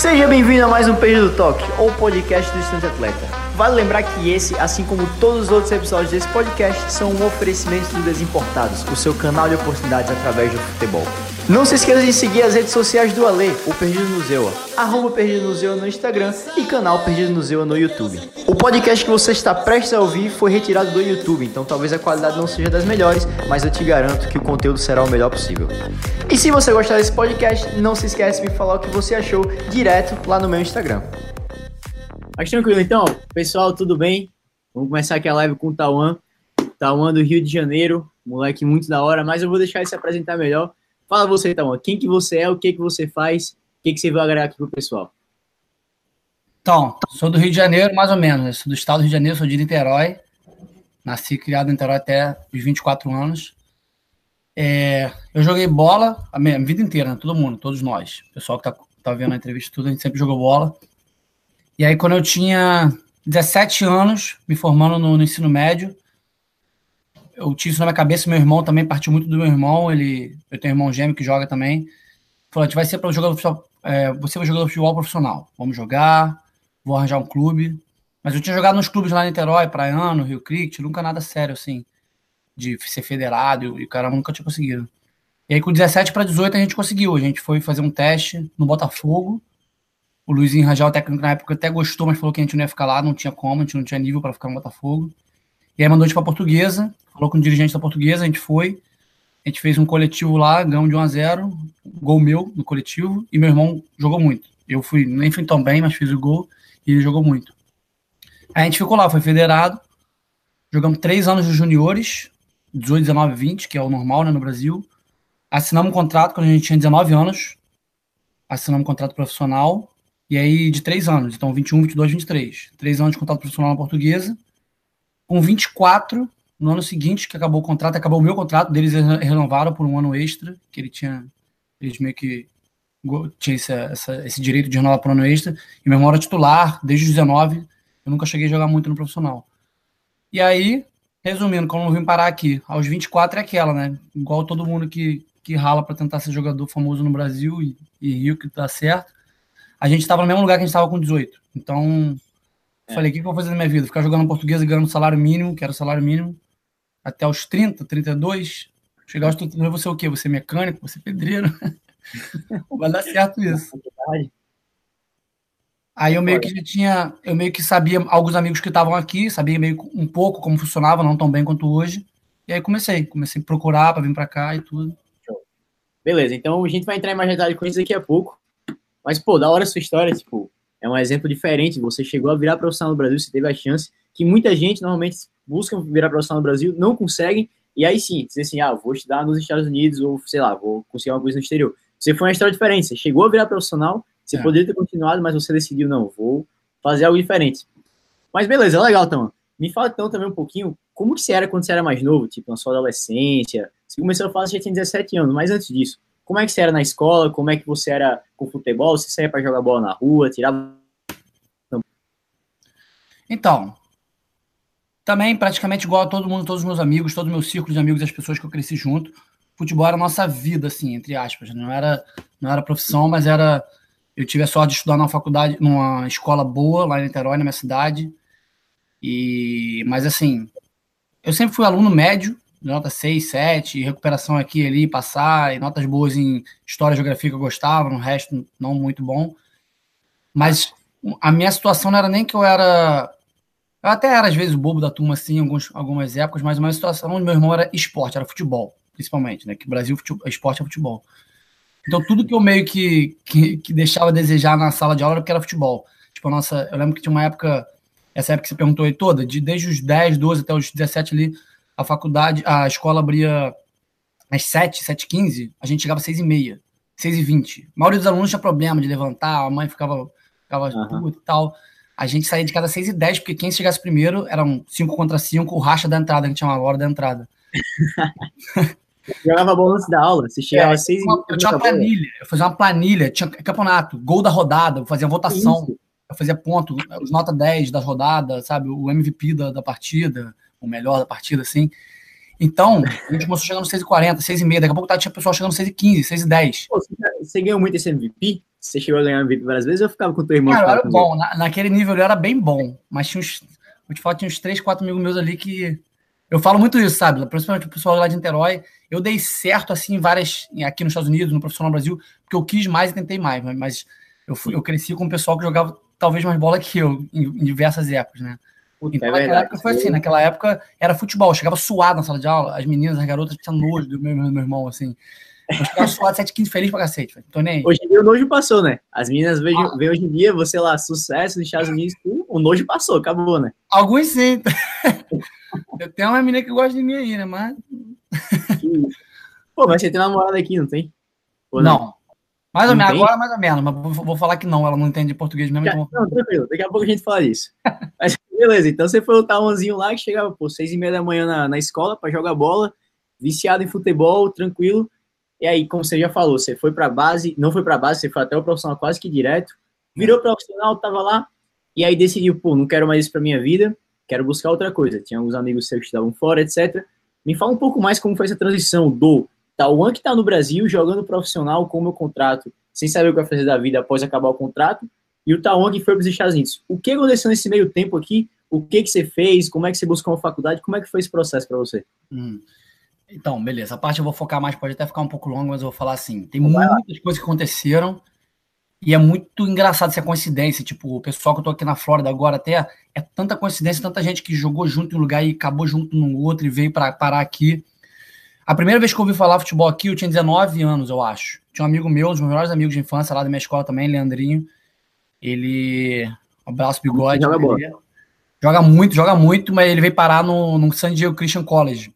Seja bem-vindo a mais um Perdido Toque, ou podcast do Estudante Atleta. Vale lembrar que esse, assim como todos os outros episódios desse podcast, são um oferecimento do Desimportados, o seu canal de oportunidades através do futebol. Não se esqueça de seguir as redes sociais do Ale, o Perdido no Zewa, arroba Perdido no Zewa no Instagram e canal Perdido no Zewa no YouTube. O podcast que você está prestes a ouvir foi retirado do YouTube, então talvez a qualidade não seja das melhores, mas eu te garanto que o conteúdo será o melhor possível. E se você gostar desse podcast, não se esqueça de me falar o que você achou direto lá no meu Instagram. Mas tranquilo, então, pessoal, tudo bem? Vamos começar aqui a live com o Tauan. Tauan do Rio de Janeiro, moleque muito da hora, mas eu vou deixar ele se apresentar melhor. Fala você, Tauan, quem que você é, o que que você faz, o que que você vai agregar aqui pro pessoal? Então, sou do Rio de Janeiro, mais ou menos. né? Sou do estado do Rio de Janeiro, sou de Niterói. Nasci criado em Niterói até os 24 anos. É, eu joguei bola a minha vida inteira, né? todo mundo, todos nós. O pessoal que tá, tá vendo a entrevista, tudo, a gente sempre jogou bola. E aí, quando eu tinha 17 anos, me formando no, no ensino médio, eu tinha isso na minha cabeça. Meu irmão também partiu muito do meu irmão. Ele, eu tenho um irmão gêmeo que joga também. Falou: vai ser para jogador futebol, é, você vai jogar futebol profissional. Vamos jogar, vou arranjar um clube. Mas eu tinha jogado nos clubes lá em Niterói, Praiano, Rio Cricket, nunca nada sério assim, de ser federado e o cara nunca tinha conseguido. E aí com 17 para 18 a gente conseguiu. A gente foi fazer um teste no Botafogo. O Luizinho Rajal, o técnico na época, até gostou, mas falou que a gente não ia ficar lá, não tinha como, a gente não tinha nível para ficar no Botafogo. E aí mandou a gente para Portuguesa, falou com o dirigente da Portuguesa, a gente foi. A gente fez um coletivo lá, ganhamos de 1 a 0 gol meu no coletivo, e meu irmão jogou muito. Eu fui, nem fui tão bem, mas fiz o gol, e ele jogou muito. Aí a gente ficou lá, foi federado, jogamos três anos de juniores, 18, 19, 20, que é o normal né, no Brasil. Assinamos um contrato quando a gente tinha 19 anos, assinamos um contrato profissional, e aí de três anos, então 21, 22, 23. Três anos de contrato profissional na portuguesa. Com 24, no ano seguinte, que acabou o contrato, acabou o meu contrato, deles renovaram por um ano extra, que ele tinha, eles meio que tinha esse, essa- esse direito de renovar por um ano extra, e meu irmão era titular desde os 19, eu nunca cheguei a jogar muito no profissional. E aí, resumindo, como eu vim parar aqui, aos 24 é aquela, né? Igual todo mundo que, que rala para tentar ser jogador famoso no Brasil e, e Rio, que dá certo. A gente estava no mesmo lugar que a gente estava com 18. Então, É. falei, o que, que eu vou fazer na minha vida? Ficar jogando português e ganhando salário mínimo, que era o salário mínimo, até os 30, 32. Chegar aos 32, eu vou ser o quê? Vou ser mecânico? Vou ser pedreiro? Vai dar certo isso. Aí eu meio que já tinha, eu meio que sabia alguns amigos que estavam aqui, sabia meio um pouco como funcionava, não tão bem quanto hoje. E aí comecei, comecei a procurar para vir para cá e tudo. Beleza, então a gente vai entrar em mais detalhes com isso daqui a pouco. Mas, pô, da hora a sua história, tipo, é um exemplo diferente. Você chegou a virar profissional no Brasil, você teve a chance, que muita gente normalmente busca virar profissional no Brasil, não conseguem, e aí sim, dizer assim, ah, vou estudar nos Estados Unidos, ou sei lá, vou conseguir uma coisa no exterior. Você foi uma história diferente, você chegou a virar profissional, você É. poderia ter continuado, mas você decidiu, não, vou fazer algo diferente. Mas beleza, legal, então. Me fala então também um pouquinho, como que você era quando você era mais novo, tipo, na sua adolescência? Você começou a falar você já tinha 17 anos, mas antes disso, como é que você era na escola? Como é que você era com futebol? Você saía para jogar bola na rua, tirava Então, também praticamente igual a todo mundo, todos os meus amigos, todo o meu círculo de amigos, as pessoas que eu cresci junto. Futebol era a nossa vida, assim, entre aspas. Não era, não era profissão, mas era. Eu tive a sorte de estudar numa faculdade, numa escola boa, lá em Niterói, na minha cidade. E, mas assim, eu sempre fui aluno médio, nota 6, 7, recuperação aqui e ali, passar, e notas boas em história e geografia que eu gostava, no resto não muito bom. Mas a minha situação não era nem que eu era. Eu até era, às vezes, o bobo da turma, assim, em alguns, algumas épocas, mas a minha situação do meu irmão era esporte, era futebol, principalmente, né? Que Brasil, futebol, esporte é futebol. Então, tudo que eu meio que, que, que deixava a desejar na sala de aula era porque era futebol. Tipo, nossa. Eu lembro que tinha uma época, essa época que você perguntou aí toda, de, desde os 10, 12 até os 17 ali, a faculdade, a escola abria às 7, 7 15 a gente chegava às 6 e meia, 6 e 20 A maioria dos alunos tinha problema de levantar, a mãe ficava, ficava Aham. puta e tal. A gente saía de casa às 6 e 10 porque quem chegasse primeiro eram 5 contra 5, o racha da entrada, que a gente chamava a hora da entrada. jogava bola antes da aula. Você chegava É, às seis e Eu tinha uma planilha, eu fazia uma planilha, tinha campeonato, gol da rodada, eu fazia votação, Isso. eu fazia ponto, os nota 10 da rodada, sabe? O MVP da, da partida, o melhor da partida, assim. Então, a gente começou chegando às 6h40, 6h30, daqui a pouco tá, tinha pessoal chegando às 6h15, 6h10. Pô, você- Você ganhou muito esse MVP? Você chegou a ganhar VIP várias vezes ou eu ficava com o teu irmão? Cara, era bom. Na, naquele nível eu era bem bom. Mas tinha uns. Vou te falar, tinha uns 3, 4 amigos meus ali que. Eu falo muito isso, sabe? Principalmente o pessoal lá de Niterói. Eu dei certo, assim, em várias. Aqui nos Estados Unidos, no Profissional Brasil, porque eu quis mais e tentei mais. Mas- Mas eu, fui, eu cresci com um pessoal que jogava talvez mais bola que eu, em, em diversas épocas, né? Então, é naquela época foi assim, naquela época era futebol, chegava suado na sala de aula, as meninas, as garotas tinham nojo do meu, meu, meu irmão, assim. Eu chegava suado, 7, 15, feliz pra cacete. Tô nem aí. Hoje em dia o nojo passou, né? As meninas veem, Ah. veem hoje em dia, você lá, sucesso nos Estados Unidos, o nojo passou, acabou, né? Alguns sim. eu tenho uma menina que gosta de mim aí, né? Mas. Pô, mas você tem namorada aqui, não tem? Ou Não. Mais ou Não menos, agora mais ou menos, mas vou, vou falar que não, ela não entende português mesmo. Já- Então... Não, tranquilo, daqui a pouco a gente fala disso. Mas beleza, então você foi o Taonzinho lá que chegava, pô, seis e meia da manhã na, na escola pra jogar bola, viciado em futebol, tranquilo. E aí, como você já falou, você foi pra base, não foi pra base, você foi até o profissional quase que direto, virou profissional, tava lá, e aí decidiu, pô, não quero mais isso pra minha vida, quero buscar outra coisa. Tinha alguns amigos seus que estavam fora, etc. Me fala um pouco mais como foi essa transição do Tauan que tá no Brasil, jogando profissional com o meu contrato, sem saber o que vai fazer da vida após acabar o contrato, e o que foi para os Estados Unidos. O que aconteceu nesse meio tempo aqui? O que que você fez? Como é que você buscou uma faculdade? Como é que foi esse processo para você? Hum. Então, beleza. A parte eu vou focar mais, pode até ficar um pouco longa, mas eu vou falar assim. Tem Vai lá. muitas coisas que aconteceram e é muito engraçado essa coincidência. Tipo, o pessoal que eu tô aqui na Flórida agora até é tanta coincidência, tanta gente que jogou junto em um lugar e acabou junto no outro e veio para parar aqui. A primeira vez que eu ouvi falar futebol aqui, eu tinha 19 anos, eu acho. Tinha um amigo meu, um dos meus melhores amigos de infância lá da minha escola também, Leandrinho. Ele. Um abraço, bigode. Ele Joga muito, joga muito, mas ele veio parar no, no San Diego Christian College.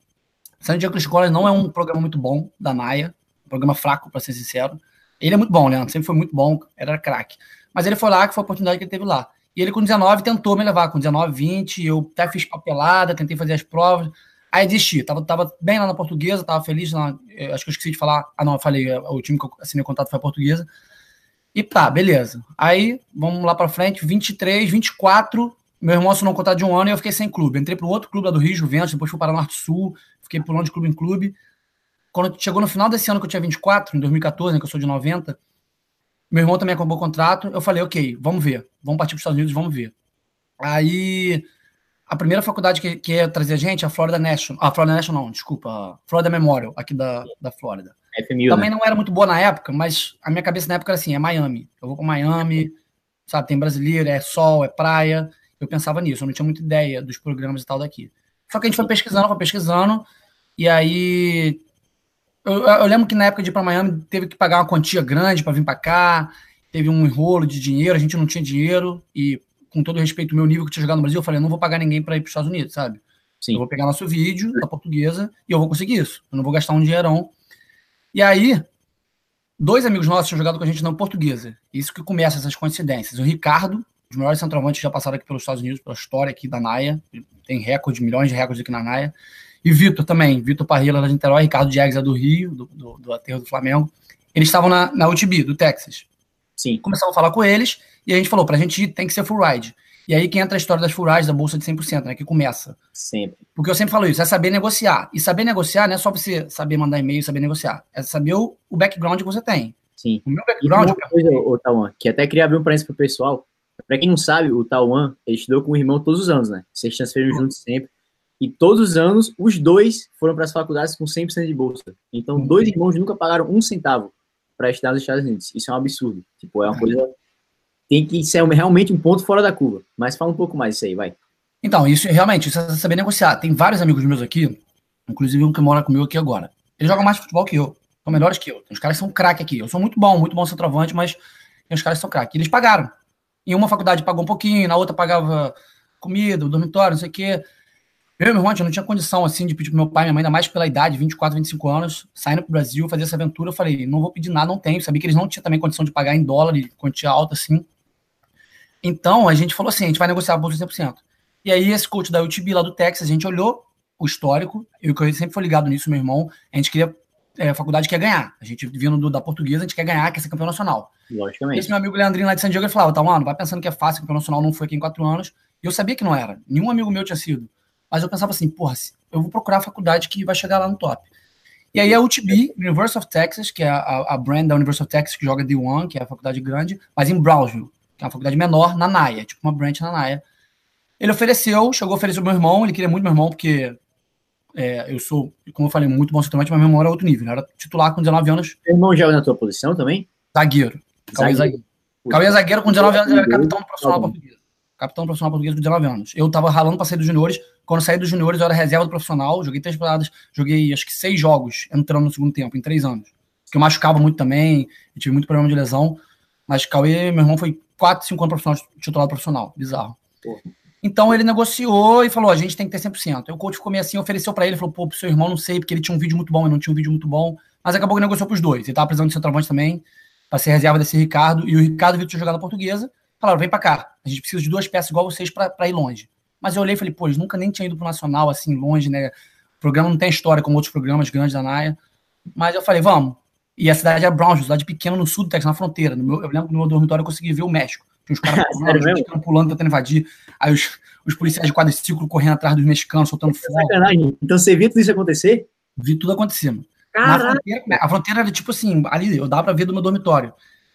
San Diego Christian College não é um programa muito bom da NAIA, um programa fraco, para ser sincero. Ele é muito bom, Leandro, sempre foi muito bom, era craque. Mas ele foi lá, que foi a oportunidade que ele teve lá. E ele com 19 tentou me levar, com 19, 20, eu até fiz papelada, tentei fazer as provas. Aí desisti, tava, tava bem lá na portuguesa, tava feliz, na, acho que eu esqueci de falar. Ah, não, eu falei, o time que eu assinei o contato foi a portuguesa. E tá, beleza. Aí, vamos lá pra frente, 23, 24, meu irmão assinou um contrato de um ano e eu fiquei sem clube. Entrei para outro clube lá do Rio, Juventus, depois fui para o Norte Sul, fiquei pulando de clube em clube. Quando chegou no final desse ano que eu tinha 24, em 2014, né, que eu sou de 90, meu irmão também acabou o contrato. Eu falei, ok, vamos ver, vamos partir para os Estados Unidos, vamos ver. Aí, a primeira faculdade que, que ia trazer a gente é a Florida National. A Florida National, não, desculpa, a Florida Memorial, aqui da, da Flórida. FMU, Também né? não era muito boa na época, mas a minha cabeça na época era assim: é Miami. Eu vou para Miami, sabe? Tem brasileiro, é sol, é praia. Eu pensava nisso, eu não tinha muita ideia dos programas e tal daqui. Só que a gente foi pesquisando, foi pesquisando, e aí. Eu, eu lembro que na época de ir para Miami teve que pagar uma quantia grande para vir para cá, teve um enrolo de dinheiro, a gente não tinha dinheiro, e com todo respeito ao meu nível que eu tinha jogado no Brasil, eu falei: eu não vou pagar ninguém para ir para os Estados Unidos, sabe? Sim. Eu vou pegar nosso vídeo da portuguesa e eu vou conseguir isso. Eu não vou gastar um dinheirão. E aí, dois amigos nossos tinham jogado com a gente na portuguesa. Isso que começa essas coincidências. O Ricardo, os melhores centroavantes que já passaram aqui pelos Estados Unidos, pela história aqui da Naia. Tem recorde, milhões de recordes aqui na Naia. E Vitor também. Vitor Parrilla, de Niterói. Ricardo Diegues, é do Rio, do, do, do aterro do Flamengo. Eles estavam na, na UTB, do Texas Sim. começamos a falar com eles e a gente falou, pra gente ir tem que ser full ride. E aí que entra a história das rides, da bolsa de 100%, né, que começa. Sempre. Porque eu sempre falo isso, é saber negociar. E saber negociar não é só você saber mandar e-mail e saber negociar. É saber o, o background que você tem. Sim. O meu E background... uma coisa, o Tauan, que até queria abrir um parênteses pro pessoal. Pra quem não sabe, o Tauan, ele estudou com o irmão todos os anos, né? Vocês transferiram juntos sempre. E todos os anos, os dois foram para as faculdades com 100% de bolsa. Então, dois irmãos nunca pagaram um centavo para estudar nos Estados Unidos. Isso é um absurdo. Tipo, é uma coisa. Tem que ser realmente um ponto fora da curva. Mas fala um pouco mais isso aí, vai. Então, isso realmente, isso é saber negociar. Tem vários amigos meus aqui, inclusive um que mora comigo aqui agora. Eles jogam mais futebol que eu, são melhores que eu. Tem uns caras que são craque aqui. Eu sou muito bom, muito bom centroavante, mas tem uns caras que são craque. Eles pagaram. Em uma faculdade pagou um pouquinho, na outra pagava comida, dormitório, não sei o quê. Eu e meu irmão, gente não tinha condição, assim, de pedir pro meu pai e minha mãe, ainda mais pela idade, 24, 25 anos, saindo pro Brasil, fazer essa aventura. Eu falei, não vou pedir nada, não tenho. Sabia que eles não tinham também condição de pagar em dólar quantia alta, assim. Então, a gente falou assim, a gente vai negociar a bolsa 100%. E aí, esse coach da UTB lá do Texas, a gente olhou o histórico, eu que sempre fui ligado nisso, meu irmão, a gente queria, é, a faculdade quer ganhar. A gente, vindo do, da portuguesa, a gente quer ganhar, quer ser campeão nacional. Logicamente. Esse meu amigo Leandrinho lá de San Diego, ele falava, tá, mano, vai pensando que é fácil, campeão nacional não foi aqui em quatro anos. E eu sabia que não era. Nenhum amigo meu tinha sido. Mas eu pensava assim, porra, eu vou procurar a faculdade que vai chegar lá no top. E aí a UTB, University of Texas, que é a, a brand da University of Texas que joga D1, que é a faculdade grande, mas em Brownsville, que é uma faculdade menor, na NAIA, tipo uma branch na NAIA. Ele ofereceu, chegou a oferecer o meu irmão, ele queria muito meu irmão, porque é, eu sou, como eu falei, muito bom centroavante, mas meu irmão era outro nível, né? era titular com 19 anos. Meu irmão joga na tua posição também? Zagueiro. Cauê zagueiro. Cauê zagueiro com 19 anos, era capitão profissional português. Capitão profissional português com 19 anos. Eu tava ralando para sair dos juniores. Quando saí dos juniores, eu era reserva do profissional. Joguei três paradas, joguei acho que seis jogos entrando no segundo tempo, em três anos. Que eu machucava muito também, eu tive muito problema de lesão. Mas Cauê, meu irmão, foi quatro, cinco anos profissional, titular profissional. Bizarro. Porra. Então ele negociou e falou: a gente tem que ter 100%. Aí o coach ficou meio assim, ofereceu para ele, falou: pô, pro seu irmão não sei, porque ele tinha um vídeo muito bom, eu não tinha um vídeo muito bom. Mas acabou que negociou pros dois. Ele tava precisando de centroavante também, para ser reserva desse Ricardo. E o Ricardo viu jogar na portuguesa. Falaram: vem para cá, a gente precisa de duas peças igual vocês para ir longe. Mas eu olhei e falei: pô, eles nunca nem tinham ido pro Nacional assim, longe, né? O programa não tem história como outros programas grandes da Naia. Mas eu falei: vamos. E a cidade é Brownsville, cidade pequena no sul do Texas, na fronteira. No meu, eu lembro que no meu dormitório eu consegui ver o México. Tinha os caras pulando, pulando, tentando invadir. Aí os, os policiais de quadriciclo correndo atrás dos mexicanos, soltando fogo. Sacanagem. Então você viu tudo isso acontecer? Vi tudo. Fronteira, a fronteira era tipo assim, ali eu dava pra ver do meu dormitório.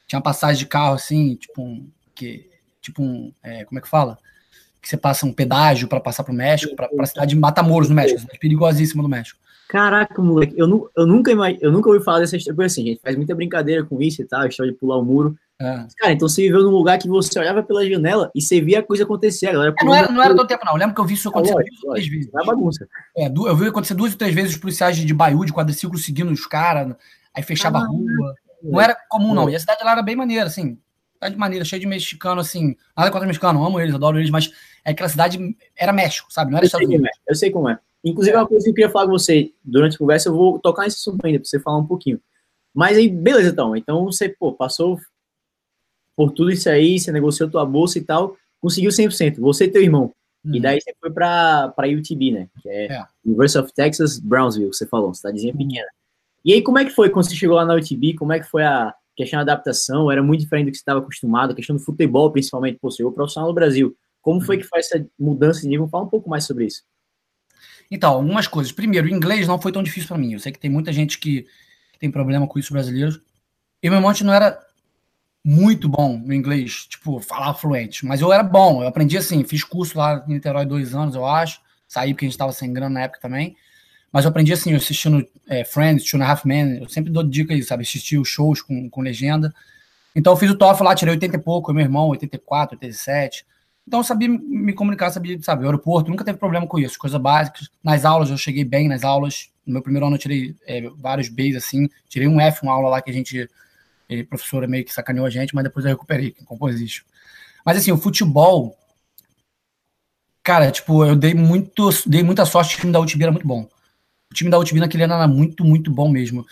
Tinha passagem de carro assim, tipo um. Que, tipo um. É, como é que fala? Que você passa um pedágio para passar pro México, pra, pra cidade de Matamoros, no México, cidade perigosíssima do México. Caraca, moleque, eu, nu, eu, nunca, eu nunca ouvi falar dessa história. Porque assim, a gente faz muita brincadeira com isso e tal, a história de pular o muro. É. Cara, então você viveu num lugar que você olhava pela janela e você via a coisa acontecer. A galera é, não, era, não era todo tempo, não. Eu lembro que eu vi isso acontecer duas ou três vezes. É bagunça. É, eu vi acontecer duas ou três vezes os policiais de Baiú, de quadriciclo, seguindo os caras, aí fechava ah, a rua. Não era comum, não. E a cidade lá era bem maneira, assim. Cidade maneira, cheia de mexicano, assim. Nada contra mexicano, amo eles, adoro eles, mas é aquela cidade era México, sabe? Não era eu Estados Unidos. É, eu sei como é. Inclusive, é. uma coisa que eu queria falar com você durante a conversa, eu vou tocar nesse assunto ainda, pra você falar um pouquinho. Mas aí, beleza, então. Então você, pô, passou por tudo isso aí, você negociou tua bolsa e tal, conseguiu 100%, você e teu irmão. Uhum. E daí você foi para UTB, né? Que é, é, University of Texas, Brownsville, você falou, cidadezinha uhum. pequena. E aí, como é que foi quando você chegou lá na UTB? Como é que foi a questão da adaptação? Era muito diferente do que você estava acostumado, a questão do futebol, principalmente, pô, você é o profissional no Brasil. Como foi uhum. que foi essa mudança de nível? Fala um pouco mais sobre isso. Então, algumas coisas. Primeiro, o inglês não foi tão difícil para mim. Eu sei que tem muita gente que, tem problema com isso brasileiros. E meu monte não era muito bom no inglês, tipo, falar fluente. Mas eu era bom, eu aprendi assim, fiz curso lá em Niterói dois anos, eu acho. Saí porque a gente estava sem grana na época também. Mas eu aprendi assim, assistindo é, Friends, Two and a Half Men, eu sempre dou dica aí, sabe? Assistir os shows com, com legenda. Então eu fiz o TOEFL lá, tirei 80 e pouco, meu irmão, 84, 87. Então eu sabia me comunicar, sabia, sabe, o aeroporto, nunca teve problema com isso, coisas básicas. Nas aulas eu cheguei bem nas aulas. No meu primeiro ano eu tirei é, vários Bs assim, tirei um F, uma aula lá que a gente ele, professora meio que sacaneou a gente, mas depois eu recuperei em composition. Mas assim, o futebol, cara, tipo, eu dei muito, dei muita sorte, o time da UTB era muito bom. O time da UTB naquele ano era muito, muito bom mesmo.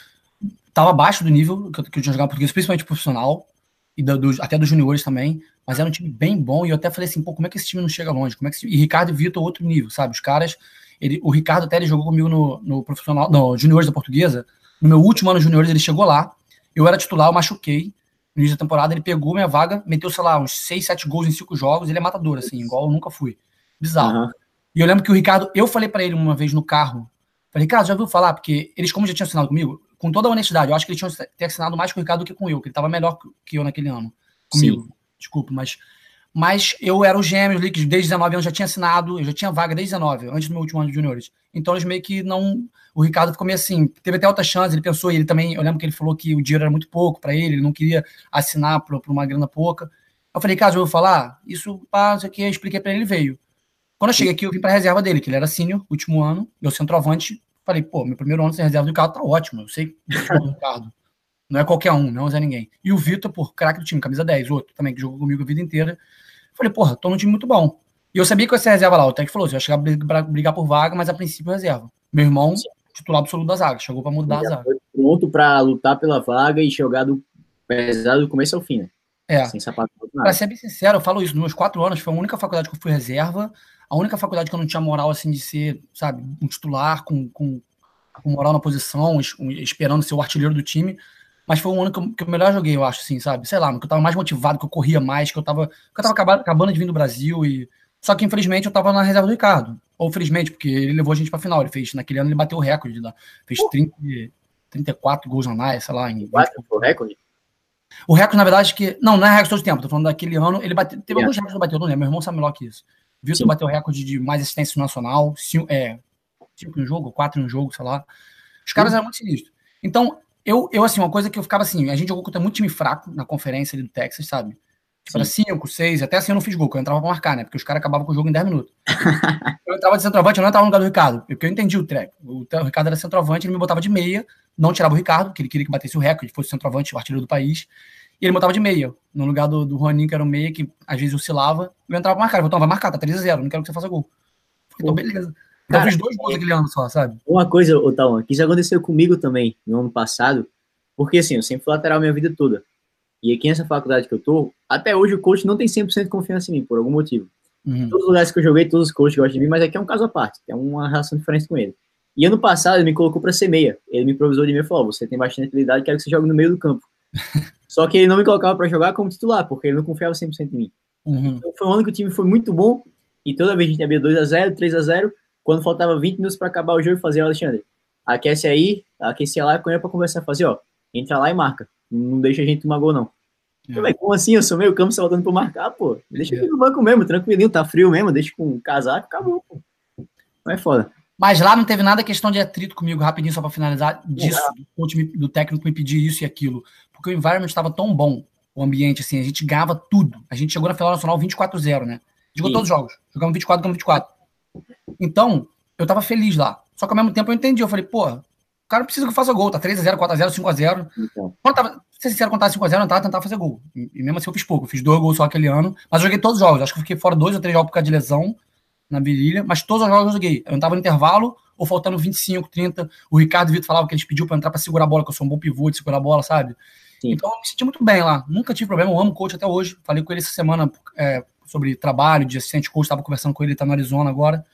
Tava abaixo do nível que eu, que eu tinha jogado português, principalmente profissional, e do, do, até dos juniores também, mas era um time bem bom, e eu até falei assim, pô, como é que esse time não chega longe? Como é que esse... E Ricardo e Vitor, outro nível, sabe? Os caras, ele, o Ricardo até ele jogou comigo no, no profissional, no juniores da portuguesa, no meu último ano juniores, ele chegou lá, eu era titular, eu machuquei. No início da temporada, ele pegou minha vaga, meteu, sei lá, uns 6, 7 gols em 5 jogos. Ele é matador, assim, igual eu nunca fui. Bizarro. Uhum. E eu lembro que o Ricardo, eu falei para ele uma vez no carro, falei, Ricardo, já ouviu falar? Porque eles, como já tinham assinado comigo, com toda a honestidade, eu acho que eles tinham ter assinado mais com o Ricardo do que com eu, que ele tava melhor que eu naquele ano. Comigo. Sim. Desculpa, mas mas eu era o gêmeo que desde 19 anos já tinha assinado, eu já tinha vaga desde 19, antes do meu último ano de juniores. Então eles meio que não. O Ricardo ficou meio assim, teve até outra chance, ele pensou, ele também, eu lembro que ele falou que o dinheiro era muito pouco para ele, ele não queria assinar por, por uma grana pouca. Eu falei, caso eu vou falar, isso, pá, aqui, eu expliquei para ele, ele veio. Quando eu cheguei aqui, eu vim para reserva dele, que ele era sênior, último ano, eu centroavante. Falei, pô, meu primeiro ano sem reserva do Ricardo tá ótimo, eu sei do Ricardo. Não é qualquer um, não é ninguém. E o Vitor, por craque do time, camisa 10, outro também, que jogou comigo a vida inteira. Falei, porra, tô num time muito bom. E eu sabia que ia ser reserva lá. O Tec falou, você vai chegar a brigar por vaga, mas a princípio reserva. Meu irmão, titular absoluto da zaga, chegou para mudar a zaga. pronto para lutar pela vaga e jogar do pesado do começo ao fim, né? É. Sem sapato. Pra ser bem sincero, eu falo isso, nos meus quatro anos foi a única faculdade que eu fui reserva, a única faculdade que eu não tinha moral, assim, de ser, sabe, um titular com, com, com moral na posição, esperando ser o artilheiro do time. Mas foi um ano que eu, que eu melhor joguei, eu acho, assim, sabe? Sei lá, que eu tava mais motivado, que eu corria mais, que eu tava. Que eu tava acabando, acabando de vir do Brasil e. Só que, infelizmente, eu tava na reserva do Ricardo. ou felizmente, porque ele levou a gente pra final. Ele fez, naquele ano, ele bateu o recorde lá. Fez 30, 34 gols na Naia, sei lá. Em foi o recorde? O recorde, na verdade, que. Não, não é recorde todo tempo. Tô falando daquele ano. Ele bateu. Teve alguns recordes que bateu, não lembro. Meu irmão sabe melhor que isso. Vitor Sim. bateu o recorde de mais assistência nacional. Cinco, é, cinco em jogo, quatro em jogo, sei lá. Os caras eram muito sinistros. Então, eu, eu, assim, uma coisa que eu ficava assim, a gente jogou contra muito time fraco na conferência ali do Texas, sabe? Tipo, Era cinco, seis, até assim eu não fiz gol, que eu entrava pra marcar, né? Porque os caras acabavam com o jogo em 10 minutos. eu entrava de centroavante, eu não entrava no lugar do Ricardo, porque eu entendi o treco. O, o Ricardo era centroavante, ele me botava de meia, não tirava o Ricardo, porque ele queria que batesse o recorde, fosse centroavante, o artilheiro do país. E ele botava de meia, no lugar do, do Juaninho, que era o meia, que às vezes oscilava, eu entrava pra marcar. Ele falou, vai marcar, tá 3x0, não quero que você faça gol. Então, beleza. Eu Cara, fiz dois gols aquele ano só, sabe? Uma coisa, Tauan, que isso aconteceu comigo também no ano passado, porque assim, eu sempre fui lateral minha vida toda. E aqui nessa faculdade que eu tô, até hoje o coach não tem 100% de confiança em mim, por algum motivo. Uhum. Todos os lugares que eu joguei, todos os coaches gostam de mim, mas aqui é um caso à parte, tem uma relação diferente com ele. E ano passado ele me colocou pra ser meia. Ele me improvisou de mim e falou: "Ó, você tem bastante habilidade, quero que você jogue no meio do campo. Só que ele não me colocava pra jogar como titular, porque ele não confiava 100% em mim. Uhum. Então foi um ano que o time foi muito bom e toda vez a gente abria 2x0, 3x0. Quando faltava 20 minutos para acabar o jogo, fazia, Alexandre, aquece aí, aquecia lá, com ele pra conversar, fazer, ó, entra lá e marca. Não deixa a gente tomar gol, não. É. "Mas como assim? Eu sou meio campo, você voltando pra marcar, pô. Deixa É. aqui no banco mesmo, tranquilinho, tá frio mesmo, deixa com um casaco, acabou, pô. Não é foda. Mas lá não teve nada questão de atrito comigo, rapidinho, só pra finalizar, disso, do, do técnico me pedir isso e aquilo. Porque o environment estava tão bom, o ambiente, assim, a gente ganhava tudo. A gente chegou na final nacional 24-0, né? Jogou Sim. todos os jogos. Jogamos 24 contra 24. Então, eu tava feliz lá. Só que ao mesmo tempo eu entendi. Eu falei, pô, o cara precisa que eu faça gol. Tá 3x0, 4x0, 5x0. Então, Quando tava, ser sincero, quando tava 5x0, eu tava tentando fazer gol. E, e mesmo assim eu fiz pouco. Eu fiz dois gols só aquele ano. Mas eu joguei todos os jogos. Acho que eu fiquei fora dois ou três jogos por causa de lesão na virilha. Mas todos os jogos eu joguei. Eu não tava no intervalo ou faltando 25, 30. O Ricardo Vitor falava que eles pediu pra eu entrar pra segurar a bola, que eu sou um bom pivô de segurar a bola, sabe? Sim. Então eu me senti muito bem lá. Nunca tive problema. Eu amo o coach até hoje. Falei com ele essa semana é, sobre trabalho, de assistente coach. Tava conversando com ele, ele tá no Arizona agora.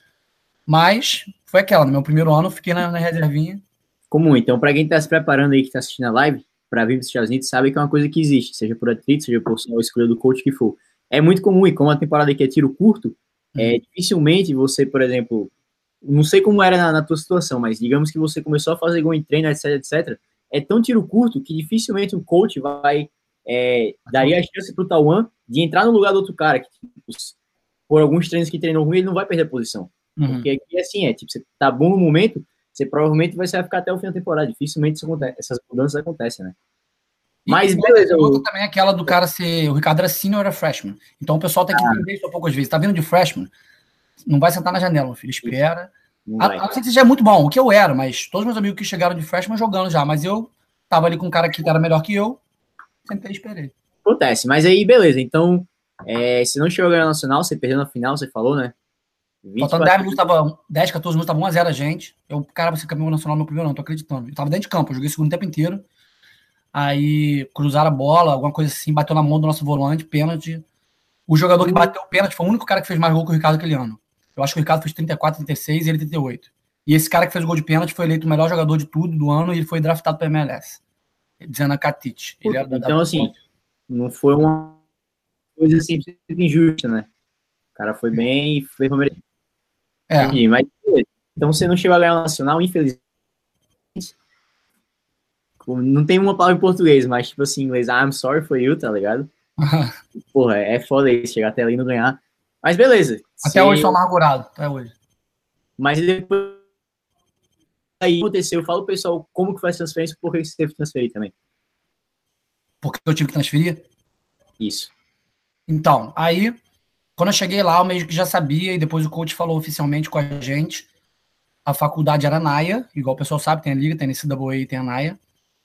Mas foi aquela. No meu primeiro ano, eu fiquei na, na reservinha. comum. Então, pra quem tá se preparando aí, que tá assistindo a live, pra vir para os Estados Unidos, sabe que é uma coisa que existe, seja por atrito, seja por escolha do coach que for. É muito comum, e como a temporada aqui é tiro curto, é, dificilmente você, por exemplo, não sei como era na, na tua situação, mas digamos que você começou a fazer gol em treino, etc, etc, é tão tiro curto que dificilmente um coach vai é, daria a chance pro Tauan de entrar no lugar do outro cara, que tipo, por alguns treinos que treinou ruim, ele não vai perder a posição. Uhum. Porque aqui assim, é, tipo, você tá bom no momento, você provavelmente vai, ficar até o fim da temporada. Dificilmente acontece, essas mudanças acontecem, né? Mas, E beleza, outra o- também é aquela do cara ser. O Ricardo era senior, era freshman. Então o pessoal tem que Ah. entender isso a poucas vezes. Tá vindo de freshman? Não vai sentar na janela, meu filho. Espera. não A, a não ser que seja é muito bom, o que eu era, mas todos meus amigos que chegaram de freshman jogando já. Mas eu tava ali com um cara que era melhor que eu. Sentei e esperei. Acontece, mas aí, beleza. Então, é, se não chegou a ganhar nacional, você perdeu na final, você falou, né? 24 Faltando 10 minutos, tava 10, 14 minutos, tava 1x0 a gente. Eu, cara, você campeão nacional no meu primeiro ano, tô acreditando. Eu tava dentro de campo, eu joguei o segundo tempo inteiro. Aí cruzaram a bola, alguma coisa assim, bateu na mão do nosso volante, pênalti. O jogador que bateu o pênalti foi o único cara que fez mais gol que o Ricardo aquele ano. Eu acho que o Ricardo fez 34, 36 e ele 38. E esse cara que fez o gol de pênalti foi eleito o melhor jogador de tudo do ano e ele foi draftado para MLS. Dizendo a Katic. Ele da- Então, assim, não foi uma coisa assim injusta, né? O cara foi bem e pra merecer. É, mas então você não chegou a ganhar nacional, infelizmente. Não tem uma palavra em português, mas tipo assim, em inglês, I'm sorry for you, tá ligado? Porra, é foda isso, chegar até ali e não ganhar. Mas beleza. até Se- hoje sou amargurado. Até hoje. Mas depois aí aconteceu, fala o pessoal como que foi a transferência, por que você teve que transferir também. Porque eu tive que transferir. Isso. Então, aí, quando eu cheguei lá, eu meio que já sabia, e depois o coach falou oficialmente com a gente. A faculdade era NAIA, igual o pessoal sabe, tem a Liga, tem a NCAA e tem a NAIA.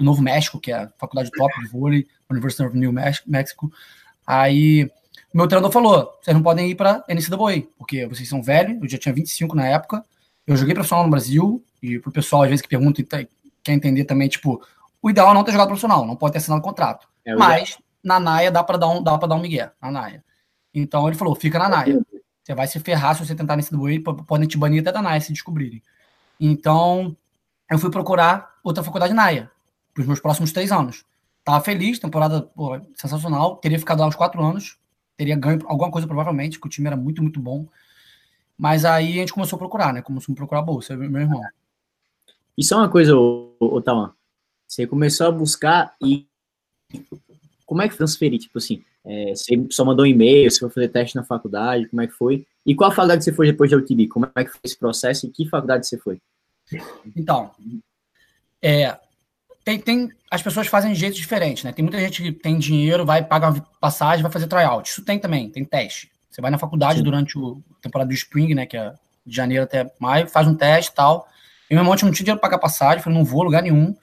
do Novo México, que é a faculdade top de vôlei, University of New Mex- Mexico. Aí, meu treinador falou, vocês não podem ir para NCAA, porque vocês são velhos, eu já tinha 25 na época, Eu joguei profissional no Brasil, e pro pessoal, às vezes, que pergunta e tá, quer entender também, tipo, o ideal é não ter jogado profissional, não pode ter assinado contrato. É, Mas na Naia dá para dar um, dá para dar um migué, na Naia. Então ele falou, fica na Naia. Você vai se ferrar se você tentar nesse do podem te banir até da Naia se descobrirem. Então, eu fui procurar outra faculdade Naia, para os meus próximos três anos. Tava feliz, temporada pô, sensacional, teria ficado lá uns quatro anos, teria ganho alguma coisa provavelmente, que o time era muito, muito bom. Mas aí a gente começou a procurar, né? Começou a procurar a bolsa, meu irmão. Isso é uma coisa, ô, Você começou a buscar e como é que transferir? Tipo assim, é, você só mandou um e-mail, você foi fazer teste na faculdade, como é que foi? E qual a faculdade você foi depois da UTB? Como é que foi esse processo e que faculdade você foi? Então, é, tem, tem, as pessoas fazem de jeitos diferentes, né? Tem muita gente que tem dinheiro, vai pagar passagem, vai fazer tryout. Isso tem também, tem teste. Você vai na faculdade Sim. durante o a temporada do Spring, né? Que é de janeiro até maio, faz um teste e tal. E meu irmão tinha não tinha dinheiro para pagar passagem, falei, não vou lugar nenhum.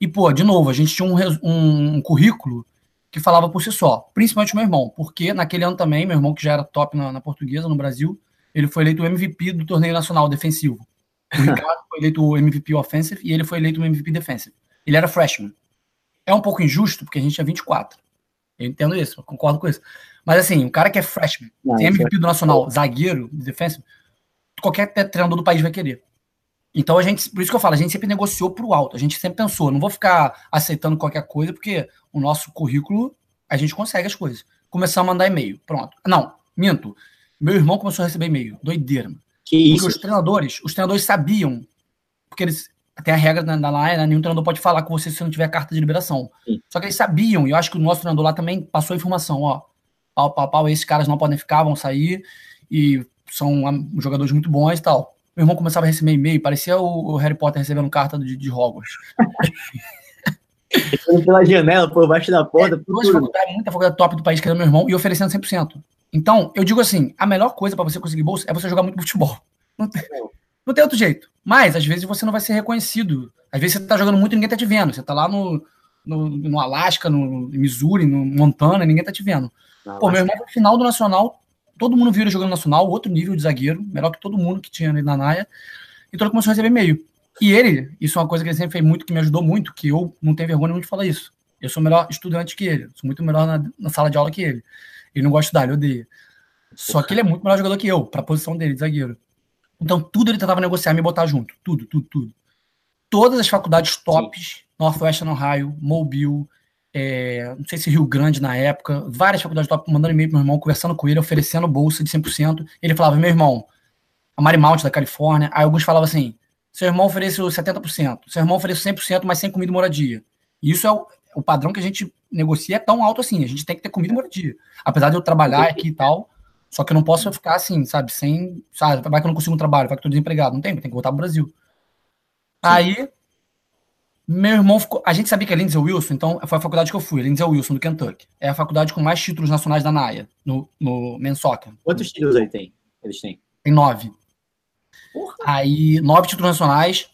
E, pô, de novo, a gente tinha um, um, um currículo que falava por si só, principalmente meu irmão, porque naquele ano também, meu irmão, que já era top na, na portuguesa no Brasil, ele foi eleito o MVP do torneio nacional defensivo. O Ricardo foi eleito o MVP offensive e ele foi eleito o MVP defensive. Ele era freshman. É um pouco injusto, porque a gente é 24. Eu entendo isso, eu concordo com isso. Mas assim, o cara que é freshman, Não, tem MVP do Nacional, zagueiro, defensive, qualquer treinador do país vai querer. Então a gente, por isso que eu falo, a gente sempre negociou pro alto. A gente sempre pensou, não vou ficar aceitando qualquer coisa, porque o nosso currículo, a gente consegue as coisas. Começar a mandar e-mail, pronto. Não, minto. Meu irmão começou a receber e-mail. Doideira, mano. Que isso? Porque os treinadores, os treinadores sabiam, porque eles tem a regra da, da né? nenhum treinador pode falar com você se não tiver carta de liberação. Sim. Só que eles sabiam, e eu acho que o nosso treinador lá também passou a informação, ó, pau, pau, pau, esses caras não podem ficar, vão sair, e são jogadores muito bons e tal. Meu irmão começava a receber e-mail, parecia o, o Harry Potter recebendo carta de, de Hogwarts. pela janela, por baixo da porta. É, duas faculdades, muita faculdade top do país que era meu irmão, e oferecendo 100%. Então, eu digo assim, a melhor coisa para você conseguir bolsa é você jogar muito futebol. Não tem, não tem outro jeito. Mas, às vezes, você não vai ser reconhecido. Às vezes, você tá jogando muito e ninguém tá te vendo. Você tá lá no, no, no Alasca, no Missouri, no Montana, ninguém tá te vendo. Não, Pô, meu irmão, no final do Nacional, todo mundo viu ele jogando Nacional, outro nível de zagueiro, melhor que todo mundo que tinha ali na Naia. Então, ele começou a receber e-mail. E ele, isso é uma coisa que ele sempre fez muito, que me ajudou muito, que eu não tenho vergonha de falar isso. Eu sou melhor estudante que ele, sou muito melhor na, na sala de aula que ele. Ele não gosta de estudar, ele odeia. Só que ele é muito melhor jogador que eu, para a posição dele, de zagueiro. Então, tudo ele tentava negociar, me botar junto. Tudo, tudo, tudo. Todas as faculdades tops. Northwestern Ohio, Mobile, é, não sei se Rio Grande na época, várias faculdades top, mandando e-mail pro meu irmão, conversando com ele, oferecendo bolsa de 100%. Ele falava, meu irmão, a Marymount da Califórnia. Aí alguns falavam assim, seu irmão ofereceu 70%, seu irmão ofereceu 100%, mas sem comida e moradia. E isso é o, o padrão que a gente negocia é tão alto assim, a gente tem que ter comida e moradia. Apesar de eu trabalhar aqui e tal, só que eu não posso ficar assim, sabe, sem. Sabe, vai que eu não consigo um trabalho, vai que eu tô desempregado. Não tem, tem que voltar pro Brasil. Sim. Aí, meu irmão ficou. A gente sabia que é Lindsay Wilson, então foi a faculdade que eu fui, Lindsay Wilson, do Kentucky. É a faculdade com mais títulos nacionais da NAIA, no, no men's soccer. Quantos títulos aí tem? Eles têm? Tem nove. Porra. Aí, nove títulos nacionais,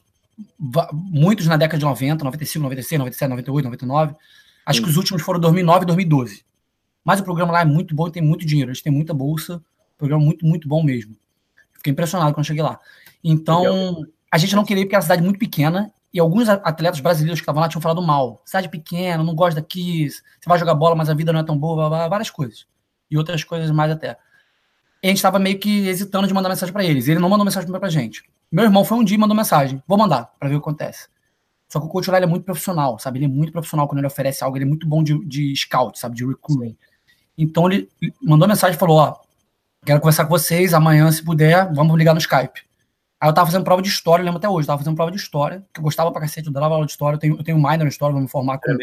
muitos na década de 90, 95, 96, 97, 98, 99. Acho Sim. que os últimos foram 2009 e 2012. Mas o programa lá é muito bom e tem muito dinheiro. Eles têm muita bolsa. Programa muito, muito bom mesmo. Fiquei impressionado quando cheguei lá. Então, Legal. a gente não queria ir porque é uma cidade muito pequena. E alguns atletas brasileiros que estavam lá tinham falado mal. Cidade pequena, não gosta daqui, você vai jogar bola, mas a vida não é tão boa, várias coisas. E outras coisas mais até. E a gente estava meio que hesitando de mandar mensagem para eles. Ele não mandou mensagem para a gente. Meu irmão foi um dia e mandou mensagem. Vou mandar para ver o que acontece. Só que o coach lá é muito profissional, sabe? Ele é muito profissional quando ele oferece algo. Ele é muito bom de, de scout, sabe? De recruiting. Então ele mandou mensagem e falou: Ó, quero conversar com vocês amanhã, se puder, vamos ligar no Skype. Aí eu tava fazendo prova de história, lembro até hoje, tava fazendo prova de história, que eu gostava pra cacete, eu dava aula de história, eu tenho, eu tenho minor em história, vou me formar com.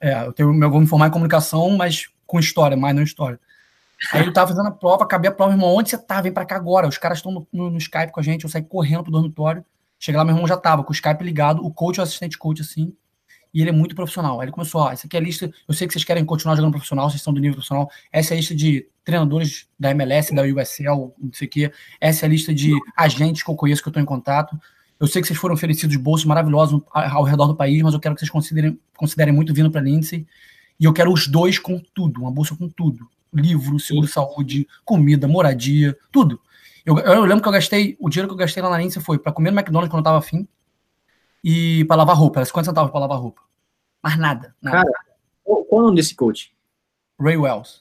É, eu, tenho, eu vou me formar em comunicação, mas com história, minor em história. Aí eu tava fazendo a prova, acabei a prova, irmão, onde você tá? Vem pra cá agora. Os caras estão no, no, no, Skype com a gente, eu saí correndo pro dormitório. Cheguei lá, meu irmão já tava com o Skype ligado, o coach, o assistente coach, assim e ele é muito profissional. Aí ele começou, ó, essa aqui é a lista, eu sei que vocês querem continuar jogando profissional, vocês estão do nível profissional, essa é a lista de treinadores da MLS, da USL, não sei o quê, essa é a lista de agentes que eu conheço, que eu estou em contato, eu sei que vocês foram oferecidos bolsos maravilhosos ao redor do país, mas eu quero que vocês considerem, considerem muito vindo para a Lindsay, e eu quero os dois com tudo, uma bolsa com tudo, livro, seguro-saúde, comida, moradia, tudo. Eu, eu lembro que eu gastei, o dinheiro que eu gastei lá na Lindsay foi para comer no McDonald's quando eu tava afim e para lavar roupa. Era 50 centavos para lavar roupa. Mas nada, nada. Cara, qual, qual o nome desse coach? Ray Wells.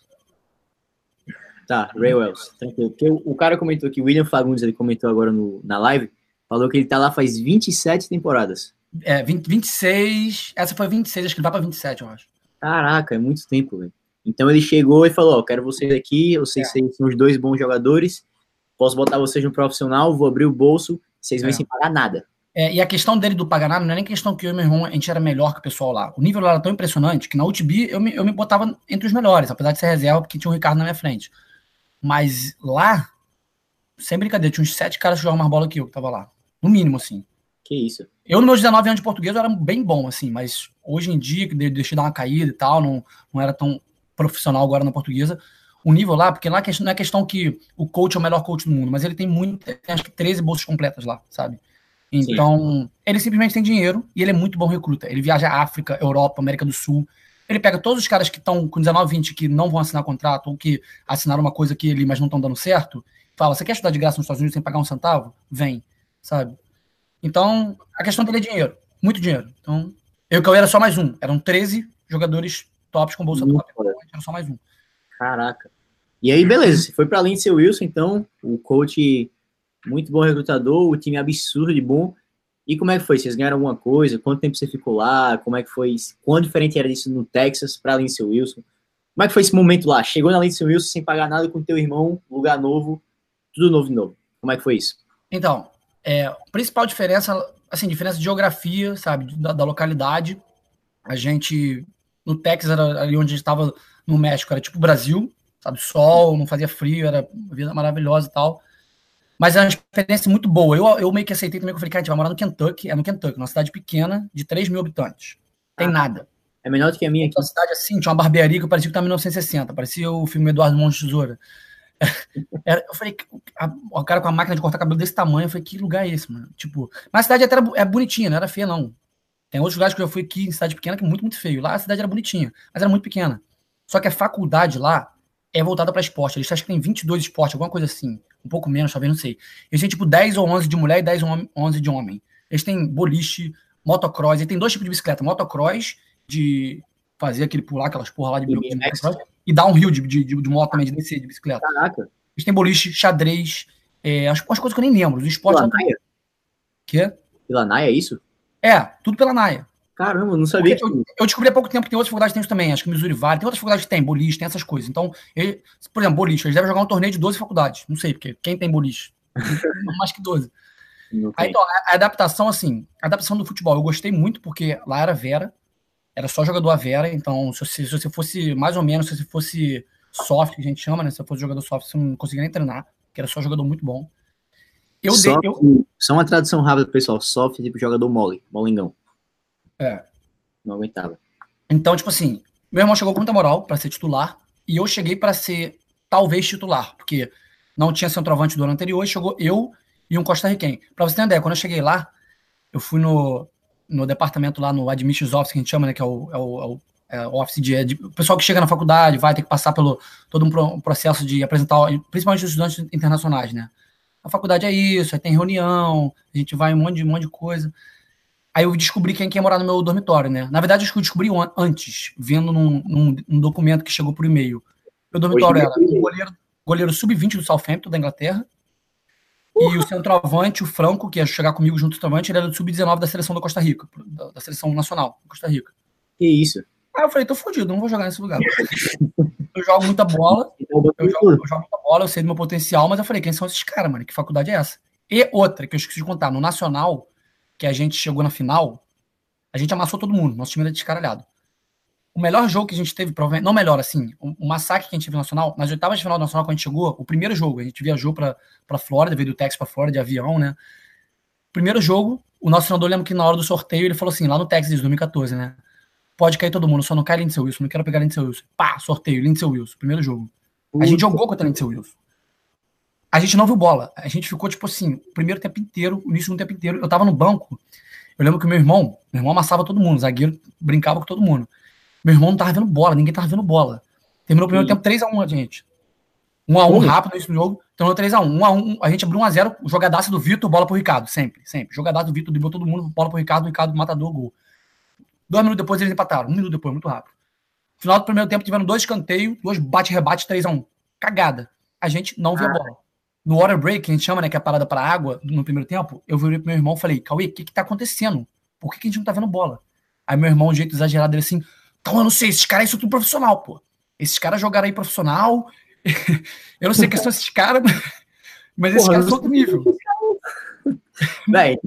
Tá, Ray Wells. Tranquilo. Porque o, o cara comentou aqui, o William Fagundes, ele comentou agora no, na live, falou que ele tá lá faz 27 temporadas. É, 20, 26. Essa foi 26, acho que vai pra 27, eu acho. Caraca, é muito tempo, velho. Então ele chegou e falou: Ó, quero vocês aqui, eu sei É. vocês são os dois bons jogadores, posso botar vocês no profissional, vou abrir o bolso, vocês vêm É. sem pagar nada. É, e a questão dele do pagar nada não é nem questão que eu e meu irmão a gente era melhor que o pessoal lá. O nível lá era tão impressionante que na UTB eu me, eu me botava entre os melhores, apesar de ser reserva, porque tinha o Ricardo na minha frente. Mas lá, sem brincadeira, tinha uns sete caras que jogavam mais bola que eu, que tava lá. No mínimo, assim. Que isso. Eu, nos meus 19 anos de português, eu era bem bom, assim, mas hoje em dia, que de- deixei dar uma caída e tal, não, não era tão profissional agora na portuguesa. O nível lá, porque lá não é questão que o coach é o melhor coach do mundo, mas ele tem muito, tem acho que 13 bolsas completas lá, sabe? Então, ele simplesmente tem dinheiro e ele é muito bom recruta. Ele viaja à África, Europa, América do Sul. Ele pega todos os caras que estão com 19, 20 que não vão assinar contrato ou que assinaram uma coisa que ele, mas não estão dando certo. Fala, você quer estudar de graça nos Estados Unidos sem pagar um centavo? Vem, sabe? Então, a questão dele é dinheiro. Muito dinheiro. Então, eu que eu era só mais um. Eram 13 jogadores tops com bolsa top. era só mais um. Caraca. E aí, beleza, você foi pra Lindsay Wilson, então, o coach muito bom recrutador, o time absurdo de bom. E como é que foi? Vocês ganharam alguma coisa? Quanto tempo você ficou lá? Como é que foi? Quão diferente era isso no Texas pra Lindsay Wilson? Como é que foi esse momento lá? Chegou na Lindsay Wilson sem pagar nada com teu irmão, lugar novo, tudo novo de novo. Como é que foi isso? Então, é, a principal diferença, assim, diferença de geografia, sabe, da, da localidade. A gente, no Texas, era ali onde a gente estava no México, era tipo Brasil, sabe, sol, não fazia frio, era uma vida maravilhosa e tal. Mas é uma experiência muito boa. Eu, eu meio que aceitei também, que eu falei, cara, a gente vai morar no Kentucky, é no Kentucky, uma cidade pequena, de 3 mil habitantes. Tem Ah. nada. É menor do que a minha aqui. Uma cidade assim, tinha uma barbearia que parecia que estava em 1960, parecia o filme Eduardo de Tesoura. Era- eu falei, a- o cara com a máquina de cortar cabelo desse tamanho, eu falei, que lugar é esse, mano? Tipo, mas a cidade até era, é bonitinha, não era feia, não. Tem outros lugares que eu fui aqui em cidade pequena que é muito, muito feio. Lá a cidade era bonitinha, mas era muito pequena. Só que a faculdade lá é voltada para esporte. Eles acham que tem 22 esportes, alguma coisa assim. Um pouco menos, talvez, não sei. Eles têm tipo 10 ou 11 de mulher e 10 ou 11 de homem. Eles têm boliche, motocross. E tem dois tipos de bicicleta: motocross, de fazer aquele pular, aquelas porra lá de, E motocross, e downhill de, de, de, de moto também, de descer de bicicleta. Caraca. Eles têm boliche, xadrez, é, as, as coisas que eu nem lembro. Os esportes. Pela Naia? Que? Pela Naia, é isso? É, tudo pela Naia. Caramba, não sabia que Eu, eu descobri há pouco tempo que tem outras faculdades que tem isso também. Acho que Missouri Valley. Tem outras faculdades que tem, boliche, tem essas coisas. Então, ele- por exemplo, boliche, eles devem jogar um torneio de 12 faculdades. Não sei, porque quem tem boliche? Mais que 12. não Aí, então, a, a adaptação, assim, a adaptação do futebol, eu gostei muito, porque lá era Vera, era só jogador a Vera, então, se você, se você fosse, mais ou menos, se você fosse soft, que a gente chama, né? Se você fosse jogador soft, você não conseguia nem treinar, porque era só jogador muito bom. Eu dei. Eu, Só uma tradução rápida, pessoal. Soft, tipo jogador mole, molengão. É. Não aguentava. Então, tipo assim, meu irmão chegou com muita moral pra ser titular e eu cheguei pra ser talvez titular, porque não tinha centroavante do ano anterior, e chegou eu e um costarriquenho. Pra você ter uma ideia, quando eu cheguei lá, eu fui no, no departamento lá no Admissions Office, que a gente chama, né, que é o, é o, é o- é o office de, de- o pessoal que chega na faculdade vai ter que passar pelo todo um, pro- um processo de apresentar, principalmente os estudantes internacionais, né? A faculdade é isso, aí tem reunião, a gente vai um monte de, um monte de coisa. Aí eu descobri quem quer morar no meu dormitório, né? Na verdade, acho que eu descobri an- antes, vendo num, num- num documento que chegou por e-mail. Meu dormitório Hoje era o goleiro, goleiro sub-20 do Southampton, da Inglaterra, e o centroavante, o Franco, que ia chegar comigo junto do centroavante, ele era do sub-19 da seleção da Costa Rica, da, da seleção nacional da Costa Rica. Que isso? Aí eu falei, tô fodido, não vou jogar nesse lugar. eu jogo muita bola, Então, eu jogo, eu jogo muita bola, eu sei do meu potencial, mas eu falei, quem são esses caras, mano? Que faculdade é essa? E outra, que eu esqueci de contar, no Nacional, que a gente chegou na final, a gente amassou todo mundo, nosso time era descaralhado. O melhor jogo que a gente teve, provavelmente, não melhor, assim, o, o massacre que a gente teve no Nacional, nas oitavas de final do Nacional, quando a gente chegou, o primeiro jogo, a gente viajou pra, pra Flórida, veio do Texas pra Flórida de avião, né? Primeiro jogo, o nosso treinador lembra que na hora do sorteio ele falou assim, lá no Texas, 2014, né? Pode cair todo mundo, só não cai Lindsay Wilson, não quero pegar Lindsay Wilson. Pá, sorteio, Lindsay Wilson, primeiro jogo. A gente jogou contra Lindsay Wilson. A gente não viu bola. A gente ficou, tipo assim, o primeiro tempo inteiro, o início do tempo inteiro. Eu tava no banco. Eu lembro que o meu irmão, meu irmão amassava todo mundo, zagueiro brincava com todo mundo. Meu irmão não tava vendo bola, ninguém tava vendo bola. Terminou o primeiro Sim. tempo 3x1 a gente. 1x1 rápido nesse jogo, tornou 3x1. 1x1, a gente abriu 1x0, jogadaça do Vitor, bola pro Ricardo, sempre, sempre. Jogadaça do Vitor, driblou todo mundo, bola pro Ricardo, o Ricardo matador, gol. Dois minutos depois eles empataram, um minuto depois, muito rápido. Final do primeiro tempo tiveram dois escanteios, dois bate-rebate, 3x1. Cagada. A gente não viu a bola. No water break, que a gente chama, né, que é a parada para água, no primeiro tempo, eu virei pro meu irmão e falei, Cauê, o que que tá acontecendo? Por que, que a gente não tá vendo bola? Aí meu irmão, de jeito exagerado, ele assim, então eu não sei, esses caras são tudo profissional, pô. Esses caras jogaram aí profissional. eu não sei quem são esses caras, mas esses caras são outro nível. Véi,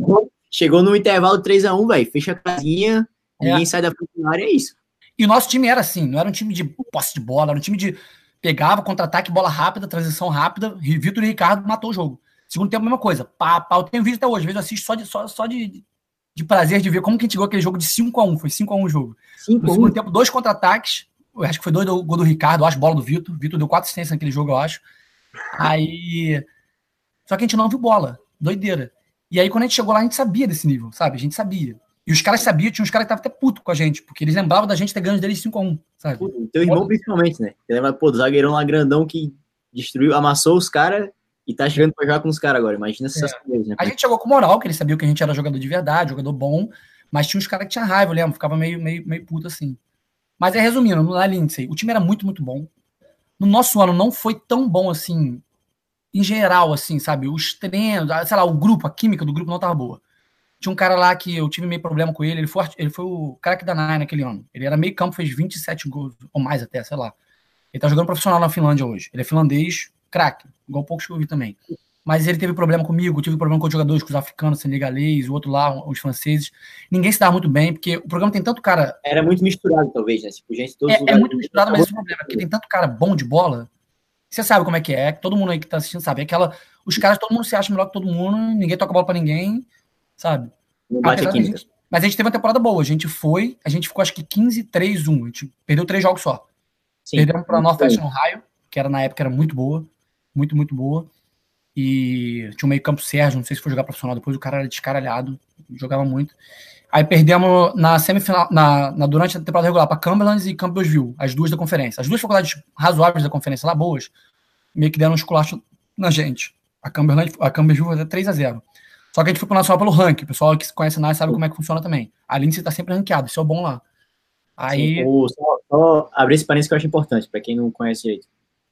chegou no intervalo 3x1, velho. Fecha a casinha, é. ninguém sai da área, é isso. E o nosso time era assim, não era um time de posse de bola, era um time de pegava, contra-ataque, bola rápida, transição rápida. Vitor e Ricardo matou o jogo. Segundo tempo, a mesma coisa. Pá, pá, eu tenho vídeo até hoje, às vezes eu assisto só de, só, só de, de prazer de ver como que a gente jogou aquele jogo de 5x1. Foi 5x1 o jogo. 5 no segundo tempo, dois contra-ataques. Acho que foi dois do gol do Ricardo, acho, bola do Vitor. Vitor deu quatro assistências naquele jogo, eu acho. Aí. Só que a gente não viu bola. Doideira. E aí, quando a gente chegou lá, a gente sabia desse nível, sabe? A gente sabia. E os caras sabiam, tinha uns caras que estavam até puto com a gente, porque eles lembravam da gente ter ganho deles 5x1, sabe? Teu irmão, principalmente, né? Ele lembra, pô, do zagueirão lá grandão que destruiu, amassou os caras e tá chegando pra jogar com os caras agora. Imagina essas é. coisas, né? A gente chegou com moral, que eles sabiam que a gente era jogador de verdade, jogador bom, mas tinha uns caras que tinha raiva, eu lembro, ficava meio, meio, meio puto assim. Mas é resumindo, na Lindsay, o time era muito, muito bom. No nosso ano não foi tão bom assim, em geral, assim, sabe? Os treinos, sei lá, o grupo, a química do grupo não tava boa. Tinha um cara lá que eu tive meio problema com ele, ele foi, ele foi o craque da Nine naquele ano. Ele era meio campo, fez 27 gols, ou mais até, sei lá. Ele tá jogando profissional na Finlândia hoje. Ele é finlandês, craque, igual poucos que eu vi também. Mas ele teve problema comigo, tive problema com os jogadores, com os africanos, senegalês, o outro lá, os franceses. Ninguém se dá muito bem, porque o programa tem tanto cara. Era muito misturado, talvez, né? Tipo, gente, todos é, é muito misturado, mas esse problema é que tem tanto cara bom de bola. Você sabe como é que é, todo mundo aí que tá assistindo sabe. É aquela. Os caras, todo mundo se acha melhor que todo mundo, ninguém toca bola pra ninguém, sabe? A gente, mas a gente teve uma temporada boa. A gente foi, a gente ficou acho que 15, 3, 1. A gente perdeu três jogos só. Sim, Perdemos para a Northwestern Ohio, que era na época era muito boa. Muito, muito boa. E tinha um meio campo Sérgio, não sei se foi jogar profissional depois, o cara era descaralhado, jogava muito. Aí perdemos na semifinal, na, na durante a temporada regular, para Cumberland e Campbellsville, as duas da conferência. As duas faculdades razoáveis da conferência lá, boas, meio que deram um esculacho na gente. A Cumberland, a Campbellsville foi 3 a 0 só que a gente foi pro Nacional pelo ranking. O pessoal que conhece a sabe como é que funciona também. A Lindsay tá sempre ranqueado, isso é bom lá. Aí. Sim, o, só, só, abrir esse parênteses que eu acho importante, para quem não conhece direito.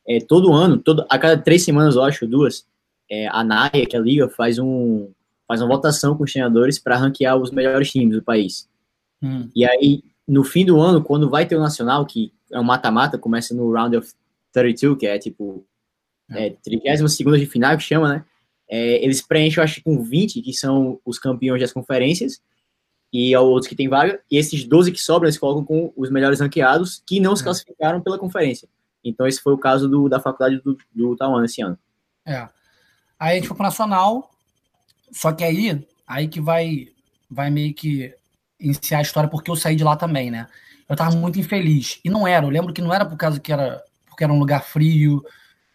É, todo ano, todo, a cada três semanas, eu acho, duas, é, a NAIA, que é a Liga, faz, um, faz uma votação com os treinadores para ranquear os melhores times do país. Hum. E aí, no fim do ano, quando vai ter o Nacional, que é um mata-mata, começa no Round of 32, que é tipo é, 32 de final, que chama, né? É, eles preenchem, eu acho, com 20, que são os campeões das conferências, e outros que tem vaga, e esses 12 que sobram, eles colocam com os melhores ranqueados, que não se é. classificaram pela conferência. Então, esse foi o caso do, da faculdade do, do Taiwan esse ano. É. Aí a gente foi pro Nacional, só que aí, aí que vai, vai meio que iniciar a história, porque eu saí de lá também, né? Eu tava muito infeliz. E não era, eu lembro que não era por causa que era, porque era um lugar frio,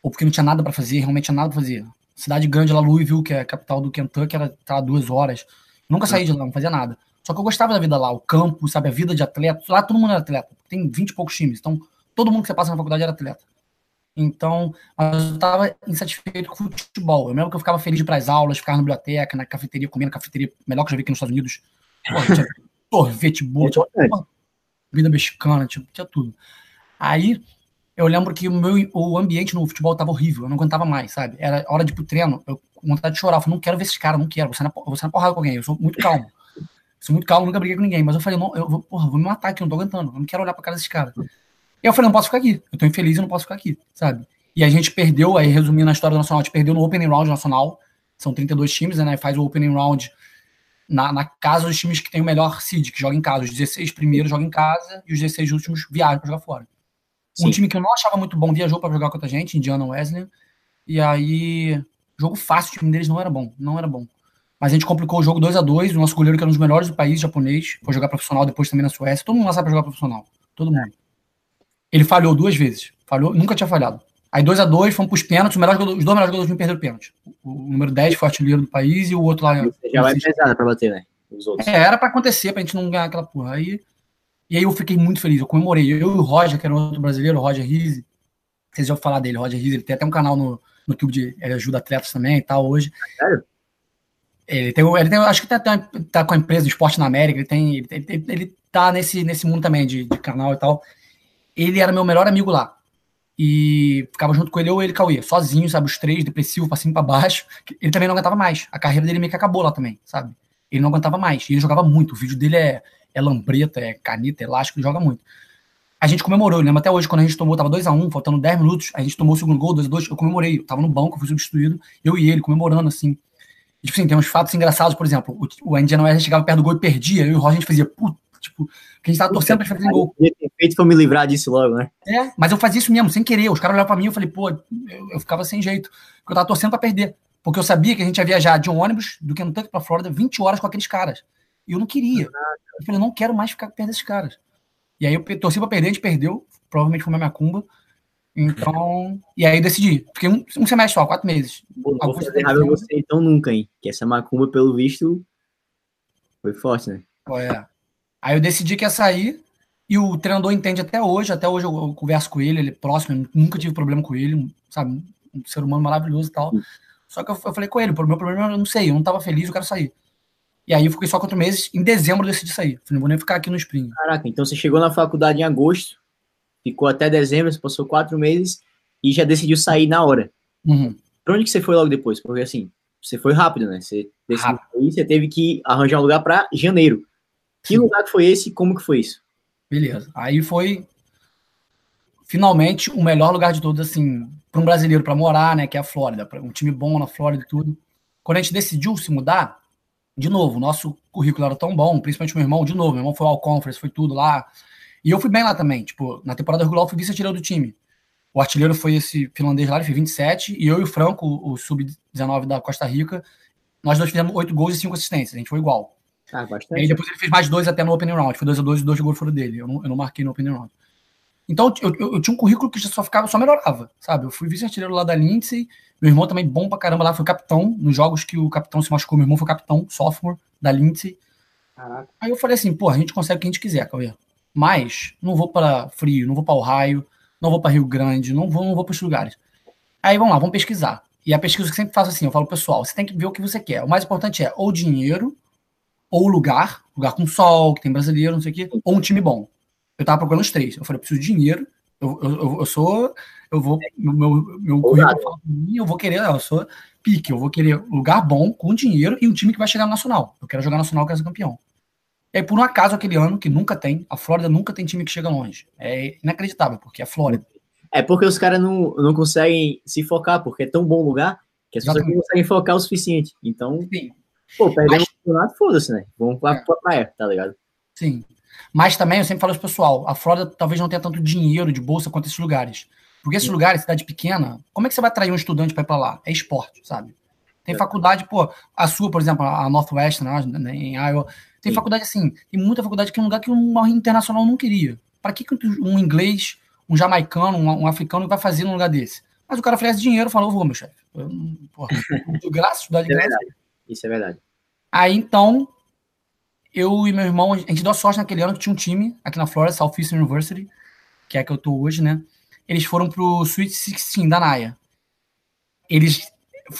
ou porque não tinha nada para fazer, realmente tinha nada para fazer cidade grande lá, Louisville, que é a capital do Kentucky, era tá, duas horas. Nunca saí de lá, não fazia nada. Só que eu gostava da vida lá, o campo, sabe, a vida de atleta. Lá todo mundo era atleta. Tem 20 e poucos times. Então, todo mundo que você passa na faculdade era atleta. Então, eu estava insatisfeito com o futebol. Eu lembro que eu ficava feliz de ir para as aulas, ficar na biblioteca, na cafeteria, comendo cafeteria melhor que eu já vi aqui nos Estados Unidos. Porra, tinha sorvete, bolo, tinha vida mexicana, tinha, tinha tudo. Aí, eu lembro que o meu o ambiente no futebol estava horrível, eu não aguentava mais, sabe? Era hora de ir pro treino, eu com vontade de chorar, eu falei, não quero ver esses caras, não quero, você na, você na porrada com alguém, eu sou muito calmo. sou muito calmo, nunca briguei com ninguém, mas eu falei, não, eu vou, porra, vou me matar aqui, não tô aguentando, eu não quero olhar pra cara desses caras. E eu falei, não posso ficar aqui, eu tô infeliz, eu não posso ficar aqui, sabe? E a gente perdeu, aí resumindo a história do Nacional, a gente perdeu no Opening Round Nacional, são 32 times, né, faz o Opening Round na, na casa dos times que tem o melhor seed, que joga em casa, os 16 primeiros jogam em casa e os 16 últimos viajam pra jogar fora. Sim. Um time que eu não achava muito bom viajou para jogar contra a gente, Indiana Wesley. E aí, jogo fácil, o time deles não era bom, não era bom. Mas a gente complicou o jogo 2 a 2 O nosso goleiro, que era um dos melhores do país, japonês, foi jogar profissional depois também na Suécia. Todo mundo lá sabe pra jogar profissional. Todo mundo. Ele falhou duas vezes. Falhou, nunca tinha falhado. Aí 2 a 2 fomos pros pênaltis. Os, melhores, os dois melhores jogadores não perderam pênalti. O, o número 10 foi artilheiro do país e o outro lá. Já vai pesado pra bater, né? Os outros. É, era pra acontecer, pra gente não ganhar aquela porra. Aí e aí eu fiquei muito feliz, eu comemorei. Eu e o Roger, que era outro brasileiro, o Roger Rizzi, Vocês já ouviram falar dele, Roger Rees, ele tem até um canal no, no YouTube de ele ajuda atletas também e tal hoje. Sério? Ele tem, ele tem acho que tá, tá com a empresa de esporte na América, ele tem, ele, ele, ele tá nesse, nesse mundo também de, de canal e tal. Ele era meu melhor amigo lá. E ficava junto com ele ou ele Cauê, sozinho, sabe? Os três, depressivo, pra cima e pra baixo. Ele também não aguentava mais. A carreira dele meio que acabou lá também, sabe? Ele não aguentava mais. E ele jogava muito. O vídeo dele é, é lambreta, é caneta, é elástico, ele joga muito. A gente comemorou, eu lembro até hoje, quando a gente tomou, tava 2x1, um, faltando 10 minutos, a gente tomou o segundo gol, 2x2, eu comemorei. Eu tava no banco, fui substituído, eu e ele, comemorando assim. E, tipo assim, tem uns fatos engraçados, por exemplo, o, o Indiana West chegava perto do gol e perdia, eu e o Roger a gente fazia, puta, tipo, que a gente tava torcendo pra fazer gol. Feito pra me livrar disso logo, né? É, mas eu fazia isso mesmo, sem querer. Os caras olhavam pra mim e eu falei, pô, eu, eu, ficava sem jeito. Porque eu tava torcendo pra perder. Porque eu sabia que a gente ia viajar de um ônibus do Kentucky pra Flórida 20 horas com aqueles caras. E eu não queria. Eu falei, não quero mais ficar perto desses caras. E aí eu torci pra perder, a gente perdeu. Provavelmente foi uma minha cumba. Então. E aí eu decidi. Fiquei um, um semestre só, quatro meses. Pô, não vou fazer raiva você então nunca, hein? Que essa macumba, pelo visto, foi forte, né? É. Aí eu decidi que ia sair. E o treinador entende até hoje. Até hoje eu, eu converso com ele, ele é próximo, eu nunca tive problema com ele, sabe? Um ser humano maravilhoso e tal. Só que eu, eu falei com ele, o meu problema eu não sei, eu não tava feliz, eu quero sair. E aí eu fiquei só quatro meses, em dezembro eu decidi sair. Falei, não vou nem ficar aqui no Spring. Caraca, então você chegou na faculdade em agosto, ficou até dezembro, você passou quatro meses e já decidiu sair na hora. Uhum. Pra onde que você foi logo depois? Porque assim, você foi rápido, né? Você decidiu sair, você teve que arranjar um lugar para janeiro. Que Sim. lugar que foi esse e como que foi isso? Beleza. Aí foi finalmente o melhor lugar de todos, assim, para um brasileiro para morar, né? Que é a Flórida, um time bom na Flórida e tudo. Quando a gente decidiu se mudar, de novo, nosso currículo era tão bom, principalmente meu irmão, de novo, meu irmão foi ao conference, foi tudo lá. E eu fui bem lá também, tipo, na temporada regular eu fui vice-artilheiro do time. O artilheiro foi esse finlandês lá, ele fez 27, e eu e o Franco, o sub-19 da Costa Rica, nós dois fizemos 8 gols e 5 assistências, a gente foi igual. Ah, bastante. E aí depois ele fez mais dois até no opening round, foi 2 a 2 e dois gols foram dele, eu não, eu não marquei no opening round. Então eu, eu, eu, tinha um currículo que só ficava, só melhorava, sabe? Eu fui vice-artilheiro lá da Lindsay, meu irmão também bom pra caramba lá, foi capitão, nos jogos que o capitão se machucou, meu irmão foi capitão, sophomore, da Lindsay. Caraca. Aí eu falei assim, pô, a gente consegue o que a gente quiser, Cauê. Mas não vou para Frio, não vou para Ohio, não vou para Rio Grande, não vou, não vou para os lugares. Aí vamos lá, vamos pesquisar. E a pesquisa que eu sempre faço assim, eu falo, pessoal, você tem que ver o que você quer. O mais importante é ou dinheiro, ou lugar, lugar com sol, que tem brasileiro, não sei o quê, ou um time bom. Eu tava procurando os três. Eu falei, eu preciso de dinheiro, eu, eu, eu sou, eu vou, meu, meu, currículo fala mim, eu vou querer, eu sou pique, eu vou querer lugar bom, com dinheiro e um time que vai chegar no Nacional. Eu quero jogar Nacional, eu quero ser campeão. E aí, por um acaso, aquele ano, que nunca tem, a Flórida nunca tem time que chega longe. É inacreditável, porque é Flórida. É porque os caras não, não conseguem se focar, porque é tão bom lugar que as pessoas não conseguem focar o suficiente. Então, Sim. pô, perdemos Mas... o campeonato, foda-se, né? Vamos lá é. pra praia, tá ligado? Sim. Mas também, eu sempre falo pro pessoal, a Flórida talvez não tenha tanto dinheiro de bolsa quanto esses lugares. Porque esses lugares, cidade pequena, como é que você vai atrair um estudante para ir para lá? É esporte, sabe? Tem é. faculdade, pô, a sua, por exemplo, a Northwestern, né, em Iowa, tem Sim. faculdade assim, tem muita faculdade que é um lugar que um internacional não queria. Para que um inglês, um jamaicano, um, um, africano vai fazer num lugar desse? Mas o cara oferece dinheiro, falou, vou, meu chefe. De graça, estudar de é graça. Verdade. Isso é verdade. Aí, então, eu e meu irmão, a gente deu sorte naquele ano que tinha um time aqui na Florida, Southeastern University, que é a que eu tô hoje, né? Eles foram pro Sweet 16 da Naya. Eles.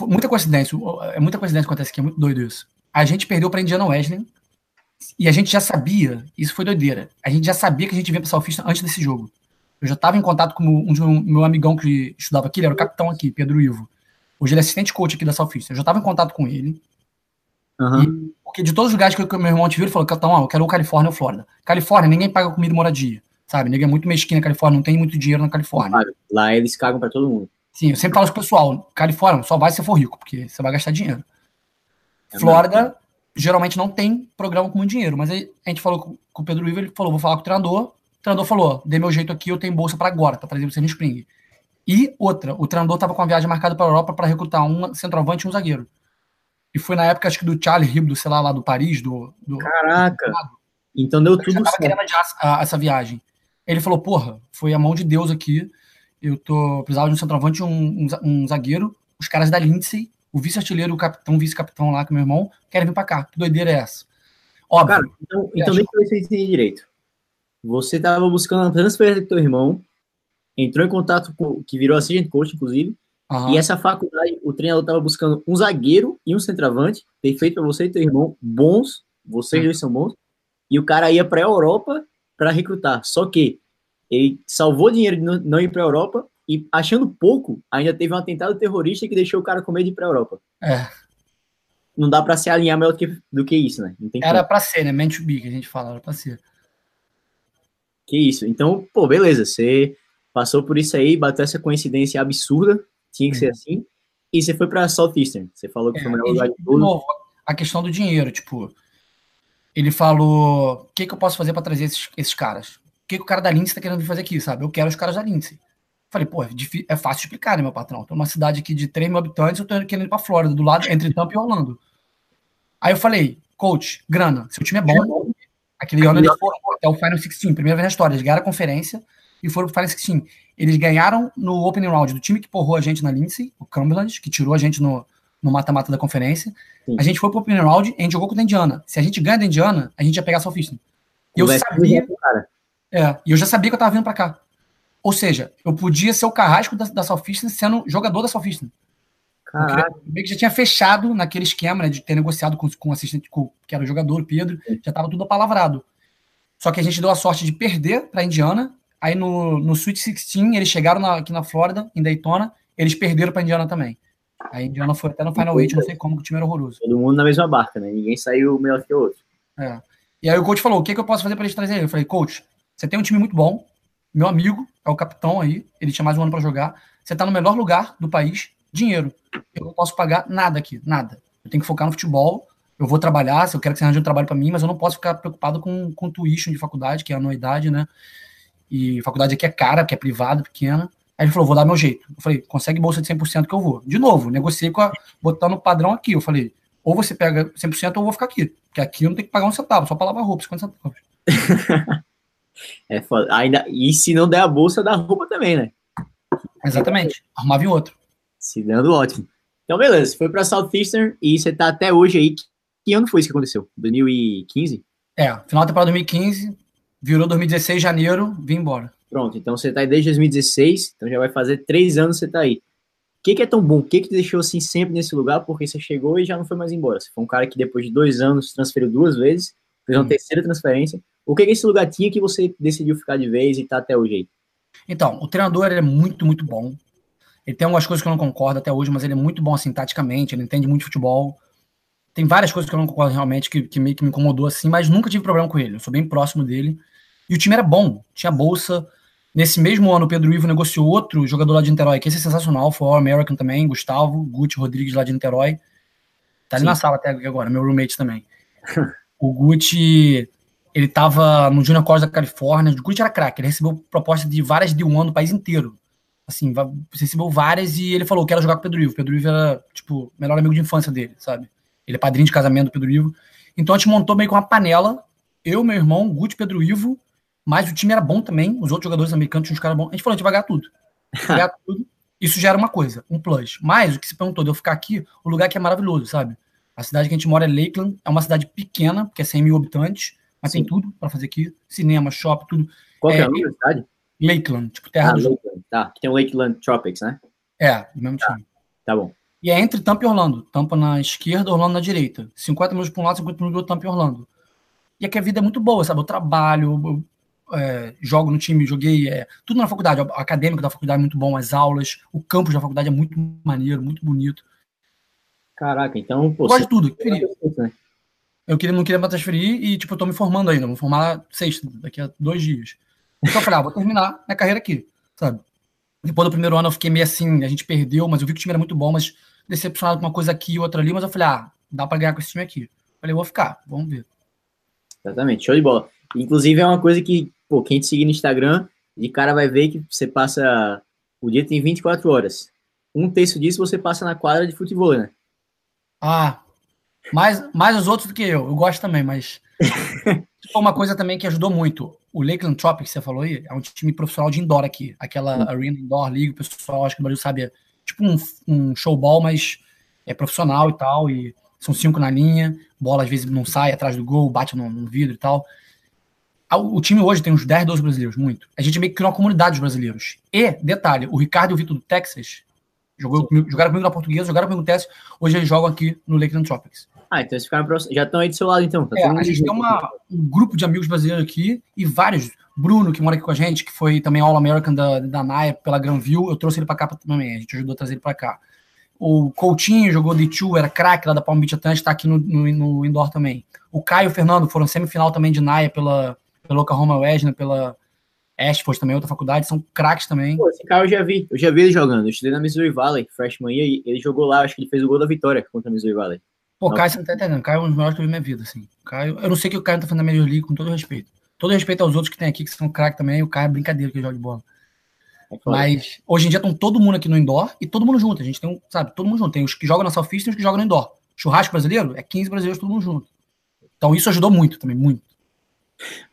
Muita coincidência, é muita coincidência que acontece aqui, é muito doido isso. A gente perdeu para Indiana Wesley e a gente já sabia, isso foi doideira. A gente já sabia que a gente vinha para Southeastern antes desse jogo. Eu já estava em contato com um, um meu amigão que estudava aqui, ele era o capitão aqui, Pedro Ivo. Hoje ele é assistente coach aqui da Southeastern. Eu já estava em contato com ele. Uhum. E, porque de todos os lugares que o meu irmão te viu, ele falou: Capitão, eu quero o Califórnia ou Flórida. Califórnia, ninguém paga comida e moradia. Sabe? Ninguém é muito mesquinho na Califórnia, não tem muito dinheiro na Califórnia. Lá eles cagam para todo mundo. Sim, eu sempre falo pro pessoal: Califórnia só vai se for rico, porque você vai gastar dinheiro. É Flórida, mesmo. geralmente não tem programa com muito dinheiro, mas aí a gente falou com, com o Pedro Ivo, ele falou: vou falar com o treinador. O treinador falou: dê meu jeito aqui, eu tenho bolsa para agora, tá trazendo você no Spring. E outra, o treinador tava com a viagem marcada para Europa para recrutar um centroavante e um zagueiro. E foi na época, acho que do Charlie Hebdo, sei lá, lá do Paris, do. do Caraca! Do então deu tudo certo. querendo adiar essa viagem. Ele falou, porra, foi a mão de Deus aqui. Eu tô precisava de um centroavante, um, um, um zagueiro. Os caras da Lindsay, o vice-artilheiro, o capitão, o vice-capitão lá, que é meu irmão, querem vir pra cá. Que doideira é essa? Óbvio. Cara, então, então deixa eu ver se eu entendi direito. Você tava buscando a transferência do teu irmão entrou em contato com, que virou assistente coach, inclusive, uhum. e essa faculdade, o treinador estava buscando um zagueiro e um centroavante, perfeito para você e teu irmão, bons, vocês uhum. dois são bons, e o cara ia para a Europa para recrutar. Só que ele salvou dinheiro de não ir para a Europa e, achando pouco, ainda teve um atentado terrorista que deixou o cara com medo de ir para a Europa. É. Não dá para se alinhar melhor do que, do que isso, né? era para ser, né? Be, que a gente fala, era para ser. Que isso. Então, pô, beleza. Você passou por isso aí, bateu essa coincidência absurda, tinha que ser assim. E você foi para Southeastern. Você falou que é, foi o melhor lugar de tudo. Novo, a questão do dinheiro, tipo, ele falou: o que, que eu posso fazer para trazer esses, esses caras? O que, que o cara da Lindsay tá querendo fazer aqui, sabe? Eu quero os caras da Lindsay. Falei, pô, é, é fácil explicar, né, meu patrão? Tô numa cidade aqui de 3 mil habitantes, eu tô querendo ir pra Flórida, do lado, entre Tampa e Orlando. Aí eu falei, coach, grana, seu time é bom. Aquele ano eles foram até o Final 16, primeira vez na história. Eles ganharam a conferência e foram pro Final 16. Eles ganharam no opening round do time que porrou a gente na Lindsay, o Cumberland, que tirou a gente no, no mata-mata da conferência. Sim. A gente foi pro primeiro round e a gente jogou com a Indiana. Se a gente ganha da Indiana, a gente ia pegar a Southeastern. E eu sabia. É, e eu já sabia que eu tava vindo para cá. Ou seja, eu podia ser o carrasco da, da Southeastern sendo jogador da Southeastern. Caraca. Meio que já tinha fechado naquele esquema né, de ter negociado com, com o assistente, com, que era o jogador, o Pedro, já estava tudo apalavrado. Só que a gente deu a sorte de perder para a Indiana. Aí no, no Sweet 16, eles chegaram na, aqui na Flórida, em Daytona, eles perderam para a Indiana também. A Indiana foi até no Final Eight, não sei como, que o time era horroroso. Todo mundo na mesma barca, né? Ninguém saiu melhor que o outro. É. E aí o coach falou: o que, que eu posso fazer para eles trazerem? Eu falei, coach, você tem um time muito bom, meu amigo é o capitão aí, ele tinha mais um ano para jogar. Você está no melhor lugar do país, dinheiro. Eu não posso pagar nada aqui, nada. Eu tenho que focar no futebol. Eu vou trabalhar, se eu quero que você arranje um trabalho para mim, mas eu não posso ficar preocupado com, com tuition de faculdade, que é anuidade, né? E faculdade aqui é cara, que é privada, pequena. Aí ele falou, vou dar meu jeito. Eu falei, consegue bolsa de 100% que eu vou. De novo, negociei com a, botando o padrão aqui. Eu falei, ou você pega 100% ou eu vou ficar aqui. Porque aqui eu não tenho que pagar um centavo, só para lavar roupa, 50 centavos. é foda. Ainda, e se não der a bolsa, dá roupa também, né? Exatamente. Arrumava em outro. Se dando ótimo. Então, beleza. Foi para Southeastern e você tá até hoje aí. Que ano foi isso que aconteceu? 2015? É, final da temporada 2015, virou 2016, janeiro, vim embora. Pronto, então você tá aí desde 2016, então já vai fazer três anos que você tá aí. O que, que é tão bom? O que, que te deixou assim sempre nesse lugar? Porque você chegou e já não foi mais embora. Você foi um cara que depois de dois anos transferiu duas vezes, fez uma hum. terceira transferência. O que, que esse lugar tinha que você decidiu ficar de vez e tá até hoje aí? Então, o treinador é muito, muito bom. Ele tem algumas coisas que eu não concordo até hoje, mas ele é muito bom assim, taticamente, ele entende muito futebol. Tem várias coisas que eu não concordo realmente, que, que meio que me incomodou assim, mas nunca tive problema com ele. Eu sou bem próximo dele. E o time era bom, tinha bolsa, Nesse mesmo ano, o Pedro Ivo negociou outro jogador lá de Niterói, que esse é sensacional, foi o American também, Gustavo, Guti Rodrigues lá de Niterói. Tá ali Sim. na sala até agora, meu roommate também. o Guti, ele tava no Junior College da Califórnia, o Guti era craque, ele recebeu proposta de várias de um ano no país inteiro. Assim, recebeu várias e ele falou, quero jogar com o Pedro Ivo. O Pedro Ivo era, tipo, o melhor amigo de infância dele, sabe? Ele é padrinho de casamento do Pedro Ivo. Então a gente montou meio com uma panela, eu, meu irmão, Guti, Pedro Ivo, mas o time era bom também, os outros jogadores americanos tinham uns caras bons. A gente falou, a gente vai ganhar tudo. Vai ganhar tudo. Isso já era uma coisa, um plus. Mas o que se perguntou de eu ficar aqui, o lugar que é maravilhoso, sabe? A cidade que a gente mora é Lakeland, é uma cidade pequena, porque é 100 mil habitantes, mas Sim. tem tudo para fazer aqui: cinema, shopping, tudo. Qual é, é a nome da cidade? Lakeland, tipo terra ah, do Lakeland. Tá, que tem o Lakeland Tropics, né? É, o mesmo tá. time. Tá bom. E é entre Tampa e Orlando. Tampa na esquerda, Orlando na direita. 50 minutos para um lado, 50 minutos outro, Tampa e Orlando. E aqui a vida é muito boa, sabe? Eu trabalho, é, jogo no time, joguei é, tudo na faculdade, o acadêmico da faculdade é muito bom, as aulas, o campus da faculdade é muito maneiro, muito bonito. Caraca, então. Pô, gosto de tudo, queria. Né? Eu queria, não queria me transferir e, tipo, eu tô me formando ainda, vou formar sexta, daqui a dois dias. Então eu falei, ah, vou terminar minha carreira aqui, sabe? Depois do primeiro ano eu fiquei meio assim, a gente perdeu, mas eu vi que o time era muito bom, mas decepcionado com uma coisa aqui e outra ali, mas eu falei, ah, dá pra ganhar com esse time aqui. Falei, vou ficar, vamos ver. Exatamente, show de bola. Inclusive é uma coisa que pô, quem te seguir no Instagram, de cara vai ver que você passa. O dia tem 24 horas. Um terço disso você passa na quadra de futebol, né? Ah, mais, mais os outros do que eu. Eu gosto também, mas. Tipo, uma coisa também que ajudou muito. O Lakeland Tropic, que você falou aí, é um time profissional de indoor aqui. Aquela hum. Arena Indoor League, o pessoal, acho que o Brasil sabe, é tipo um, um showball, mas é profissional e tal. E são cinco na linha, bola às vezes não sai atrás do gol, bate no, no vidro e tal. o time hoje tem uns 10, 12 brasileiros, muito. A gente meio que criou uma comunidade de brasileiros. E, detalhe, o Ricardo e o Vitor do Texas jogou comigo, jogaram comigo na portuguesa, jogaram comigo no Texas, hoje eles jogam aqui no Lakeland Tropics. Ah, então eles ficaram já estão aí do seu lado, então. Tá é, a gente tem uma, um grupo de amigos brasileiros aqui e vários. Bruno, que mora aqui com a gente, que foi também All-American da, da NAIA pela Granville, eu trouxe ele para cá também, a gente ajudou a trazer ele para cá. O Coutinho jogou de 2 era craque lá da Palm Beach Atlantic, está aqui no, no, no, indoor também. O Caio e o Fernando foram semifinal também de NAIA pela, pela Oklahoma Wesleyan, pela Ashford também, outra faculdade, são craques também. Pô, esse cara eu já vi, eu já vi ele jogando. Eu estudei na Missouri Valley, freshman, e ele jogou lá, acho que ele fez o gol da vitória contra a Missouri Valley. Pô, Caio, não tá entendendo. Caio é um dos melhores que eu vi na minha vida, assim. Caio, eu não sei que o Caio tá fazendo na Major League, com todo respeito. Todo respeito aos outros que tem aqui, que são craques também. O Caio é brincadeira que joga de bola. É Mas hoje em dia estão todo mundo aqui no indoor e todo mundo junto. A gente tem um, sabe, todo mundo junto. Tem os que jogam na Southeast e os que jogam no indoor. Churrasco brasileiro é 15 brasileiros todo mundo junto. Então isso ajudou muito também, muito.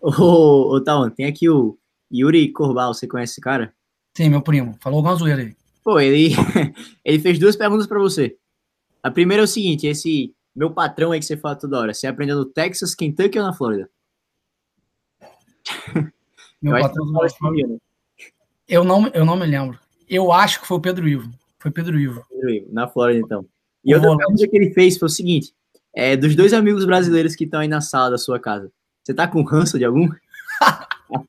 Ô, ô Taon, tem aqui o Yuri Corbal, você conhece esse cara? Sim, meu primo. Falou alguma zoeira aí. Pô, ele, ele fez duas perguntas para você. A primeira é o seguinte, esse meu patrão aí que você fala toda hora, você aprendeu no Texas, Kentucky ou na Flórida? Meu eu patrão fala né? eu não, eu não me lembro. Eu acho que foi o Pedro Ivo. Foi Pedro Ivo. Pedro Ivo, na Flórida, então. E o outra pergunta que ele fez foi o seguinte: é, dos dois amigos brasileiros que estão aí na sala da sua casa, você tá com ranço de algum?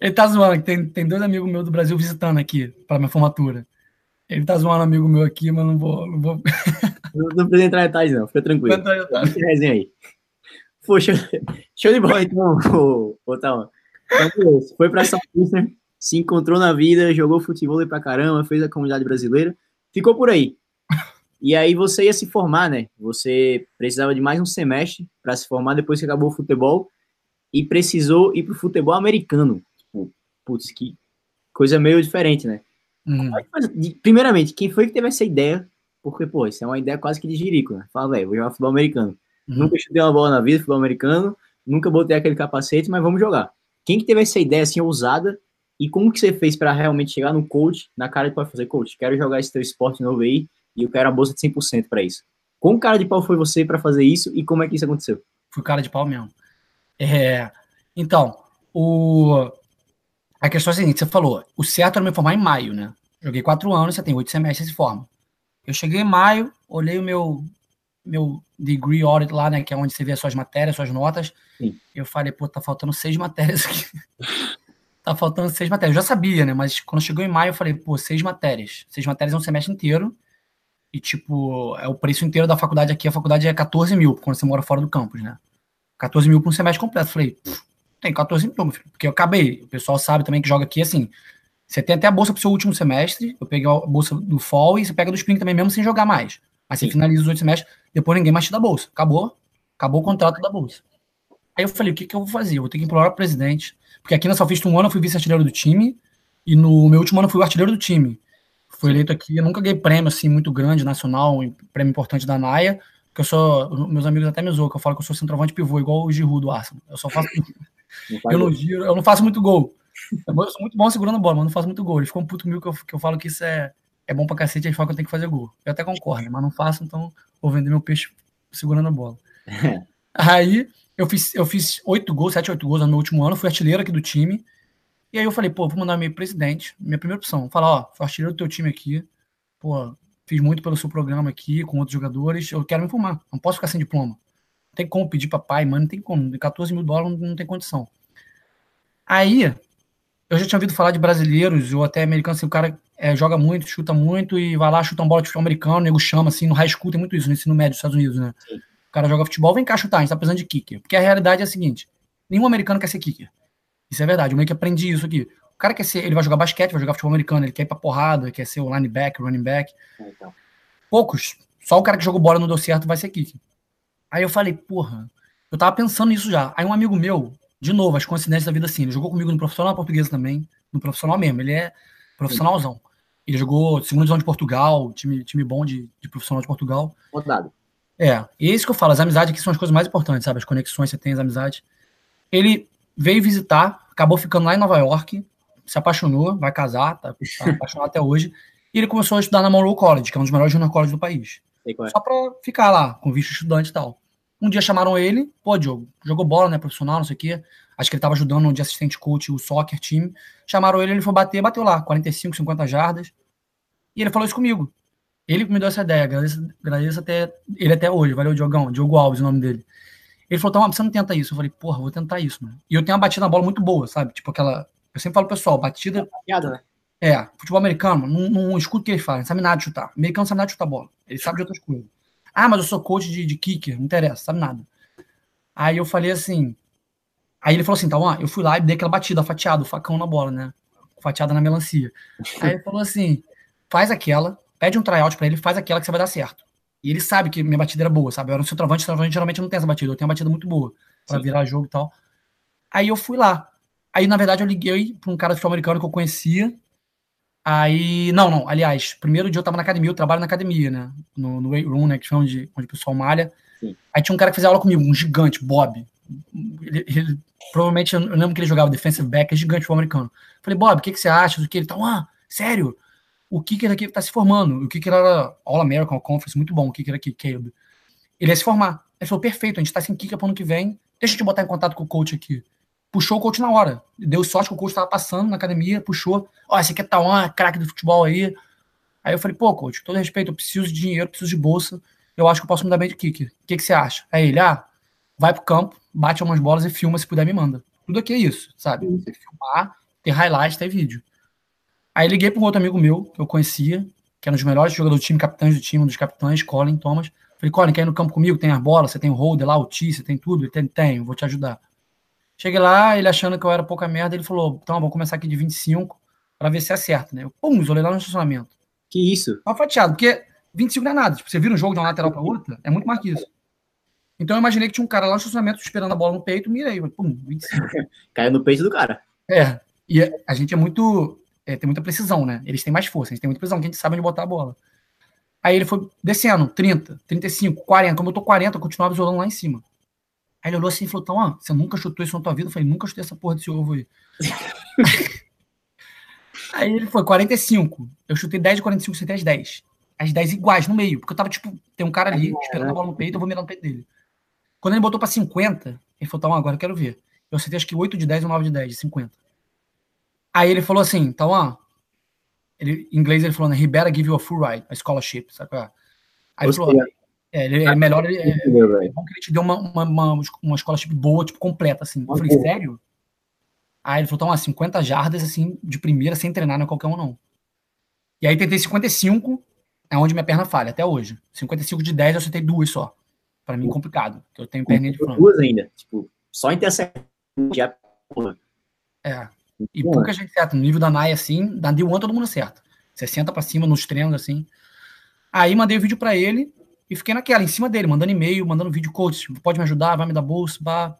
ele tá zoando, tem, tem dois amigos meus do Brasil visitando aqui para minha formatura. Ele tá zoando um amigo meu aqui, mas não vou. Não, vou... não, não precisa entrar em detalhes, não, fica tranquilo. Não resenha aí. Poxa, show de bola, então, o, o, Então, foi pra São Paulo, se encontrou na vida, jogou futebol pra caramba, fez a comunidade brasileira, ficou por aí. E aí você ia se formar, né? Você precisava de mais um semestre para se formar depois que acabou o futebol e precisou ir pro futebol americano. Tipo, putz, que coisa meio diferente, né? Uhum. Primeiramente, quem foi que teve essa ideia? Porque, pô, isso é uma ideia quase que de jirico, né? Fala, velho, vou jogar futebol americano. Uhum. Nunca chutei uma bola na vida, futebol americano, nunca botei aquele capacete, mas vamos jogar. Quem que teve essa ideia assim ousada e como que você fez para realmente chegar no coach, na cara de pau fazer coach? Quero jogar esse teu esporte novo aí e eu quero a bolsa de 100% para isso. Como cara de pau foi você para fazer isso e como é que isso aconteceu? Fui cara de pau mesmo. É, então, o a questão é a seguinte, você falou, o certo era me formar em maio, né? Joguei quatro anos, você tem oito semestres de forma. Eu cheguei em maio, olhei o meu meu degree audit lá, né, que é onde você vê as suas matérias, suas notas. Sim. Eu falei, pô, tá faltando seis matérias aqui. tá faltando seis matérias. Eu já sabia, né, mas quando chegou em maio eu falei, pô, seis matérias. Seis matérias é um semestre inteiro. E, tipo, é o preço inteiro da faculdade aqui. A faculdade é 14 mil quando você mora fora do campus, né? 14 mil por um semestre completo. Falei, tem 14 mil, meu filho. Porque eu acabei. O pessoal sabe também que joga aqui assim. Você tem até a bolsa pro seu último semestre. Eu peguei a bolsa do fall e você pega do spring também, mesmo sem jogar mais. Aí você Sim. finaliza os oito semestres, depois ninguém mais te dá bolsa. Acabou. Acabou o contrato da bolsa. Aí eu falei, o que, que eu vou fazer? Eu vou ter que implorar o presidente. Porque aqui na Salfista, um ano eu fui vice-artilheiro do time. E no meu último ano eu fui o artilheiro do time. Fui eleito aqui. Eu nunca ganhei prêmio assim muito grande, nacional, prêmio importante da NAIA. Porque eu sou. Meus amigos até me zoam, que eu falo que eu sou centroavante pivô, igual o Giroud do Arsenal. Eu só faço. eu não giro, eu não faço muito gol. Eu sou muito bom segurando a bola, mas não faço muito gol. Ele ficou um puto comigo que eu, que eu falo que isso é, é bom pra cacete, ele fala que eu tenho que fazer gol. Eu até concordo, mas não faço, então vou vender meu peixe segurando a bola. aí eu fiz, eu fiz oito gols, sete, oito gols no meu último ano, fui artilheiro aqui do time. E aí eu falei, pô, vou mandar meu presidente, minha primeira opção, falar, ó, fui artilheiro do teu time aqui, pô, fiz muito pelo seu programa aqui, com outros jogadores, eu quero me formar, não posso ficar sem diploma. Não tem como pedir para pai, mãe, não tem como, 14 mil dólares não tem condição. Aí, eu já tinha ouvido falar de brasileiros ou até americanos, assim, o cara é, joga muito, chuta muito e vai lá, chuta uma bola de futebol americano, o nego chama, assim, no high school tem muito isso, no ensino médio dos Estados Unidos, né? Sim. O cara joga futebol, vem cá chutar, a gente tá precisando de kicker. Porque a realidade é a seguinte, nenhum americano quer ser kicker. Isso é verdade, eu meio que aprendi isso aqui. O cara quer ser, ele vai jogar basquete, vai jogar futebol americano, ele quer ir pra porrada, quer ser o linebacker, running back. Então. Poucos. Só o cara que jogou bola não deu certo vai ser kicker. Aí eu falei, porra, eu tava pensando nisso já. Aí um amigo meu, de novo, as coincidências da vida assim, ele jogou comigo no profissional português também, no profissional mesmo, ele é profissionalzão. Ele jogou segundo divisão de Portugal, time, time bom de, de profissional de Portugal. Rodado. É, e é isso que eu falo, as amizades aqui são as coisas mais importantes, sabe? As conexões você tem, as amizades. Ele veio visitar, acabou ficando lá em Nova York, se apaixonou, vai casar, tá, tá apaixonado até hoje. E ele começou a estudar na Monroe College, que é um dos melhores junior colleges do país. É. Só para ficar lá, com visto estudante e tal. Um dia chamaram ele, pô, Diogo, jogou bola, né, profissional, não sei o quê. Acho que ele tava ajudando de assistente coach o soccer time. Chamaram ele, ele foi bater, bateu lá, 45, 50 jardas. E ele falou isso comigo. Ele me deu essa ideia, agradeço, agradeço até ele até hoje, valeu, Diogão, Diogo Alves, o nome dele. Ele falou, então, você não tenta isso. Eu falei, porra, vou tentar isso, mano. E eu tenho uma batida na bola muito boa, sabe? Tipo aquela. Eu sempre falo, pessoal, batida. Né? É, futebol americano, não, não escuta o que eles falam, não sabe nada de chutar. O americano não sabe nada de chutar bola. Ele sabe de outras coisas. Ah, mas eu sou coach de, de kicker, não interessa, sabe nada. Aí eu falei assim. Aí ele falou assim, então, ó, eu fui lá e dei aquela batida, fatiada, o facão na bola, né? Fatiada na melancia. Aí ele falou assim: faz aquela, pede um tryout pra ele, faz aquela que você vai dar certo. E ele sabe que minha batida era boa, sabe? Eu era um centroavante, centroavante geralmente não tem essa batida, eu tenho uma batida muito boa pra Sim. virar jogo e tal. Aí eu fui lá. Aí, na verdade, eu liguei pra um cara do futebol americano que eu conhecia. Aí, não, não, aliás, primeiro dia eu tava na academia, eu trabalho na academia, né? No, no weight room, né? Que chama de onde o pessoal malha. Sim. Aí tinha um cara que fazia aula comigo, um gigante, Bob. Ele, ele- provavelmente, eu lembro que ele jogava defensive back, é gigante futebol americano. Falei, Bob, o que, que você acha do que ele tá? Ah, sério? O kicker aqui tá se formando. O kicker era All-American Conference, muito bom, o kicker aqui, Caleb. Ele ia se formar. Ele falou, perfeito, a gente tá sem kicker pro ano que vem, deixa eu te botar em contato com o coach aqui. Puxou o coach na hora. Deu sorte que o coach tava passando na academia, puxou. Ó, esse aqui é Tauan, craque do futebol aí. Aí eu falei, pô, coach, com todo respeito, eu preciso de dinheiro, preciso de bolsa. Eu acho que eu posso me dar bem de kicker. O que, que você acha? Aí ele, ah, vai pro campo, bate umas bolas e filma, se puder me manda. Tudo aqui é isso, sabe? Você filmar, ter highlight, ter vídeo. Aí liguei para um outro amigo meu, que eu conhecia, que era um dos melhores jogadores do time, capitães do time, um dos capitães, Colin Thomas. Falei, Colin, quer ir no campo comigo? Tem as bolas, você tem o holder lá, o tee, você tem tudo? Ele tem, tem, vou te ajudar. Cheguei lá, ele achando que eu era pouca merda, ele falou, então, vamos começar aqui de 25 para ver se acerta, né? Eu, pum, isolei lá no estacionamento. Que isso? Tava fatiado, porque 25 não é nada. Tipo, você vira um jogo de uma lateral para outra, é muito mais que isso. Então eu imaginei que tinha um cara lá no estacionamento esperando a bola no peito, mirei, pum, 25. Caiu no peito do cara. É, e a gente é muito. é, tem muita precisão, né? Eles têm mais força, a gente tem muita precisão, que a gente sabe onde botar a bola. Aí ele foi descendo, 30, 35, 40. Como eu tô 40, eu continuava isolando lá em cima. Aí ele olhou assim e falou: Então, ah, você nunca chutou isso na tua vida? Eu falei: Nunca chutei essa porra desse ovo aí. aí ele foi 45. Eu chutei 10 de 45, você tem as 10. As 10 iguais no meio, porque eu tava tipo, tem um cara ali esperando a bola no peito, eu vou mirar no peito dele. Quando ele botou pra 50, ele falou: Então, agora eu quero ver. Eu acertei acho que 8 de 10 ou 9 de 10, de 50. Aí ele falou assim, então, ó, ele, em inglês ele falou, né, he better give you a full ride, a scholarship, sabe? é? Aí ele falou. É, ele, é melhor, é, velho? bom que ele te deu uma, uma, uma, uma scholarship boa, tipo, completa, assim. Eu falei, sério? Aí ele falou, então, ó, 50 jardas, assim, de primeira, sem treinar, não é qualquer um, não. E aí tentei 55, é onde minha perna falha, até hoje. 55 de 10, eu acertei duas só. Pra mim, complicado, porque eu tenho perninha de frango. Duas ainda. Tipo, só interceptar. Já, porra. É. E Pô, pouca gente acerta. No nível da NAI, assim, da D1 todo mundo acerta. 60 pra cima nos treinos, assim. Aí mandei o vídeo pra ele e fiquei naquela, em cima dele, mandando e-mail, mandando vídeo coach. Pode me ajudar, vai me dar bolsa, bah.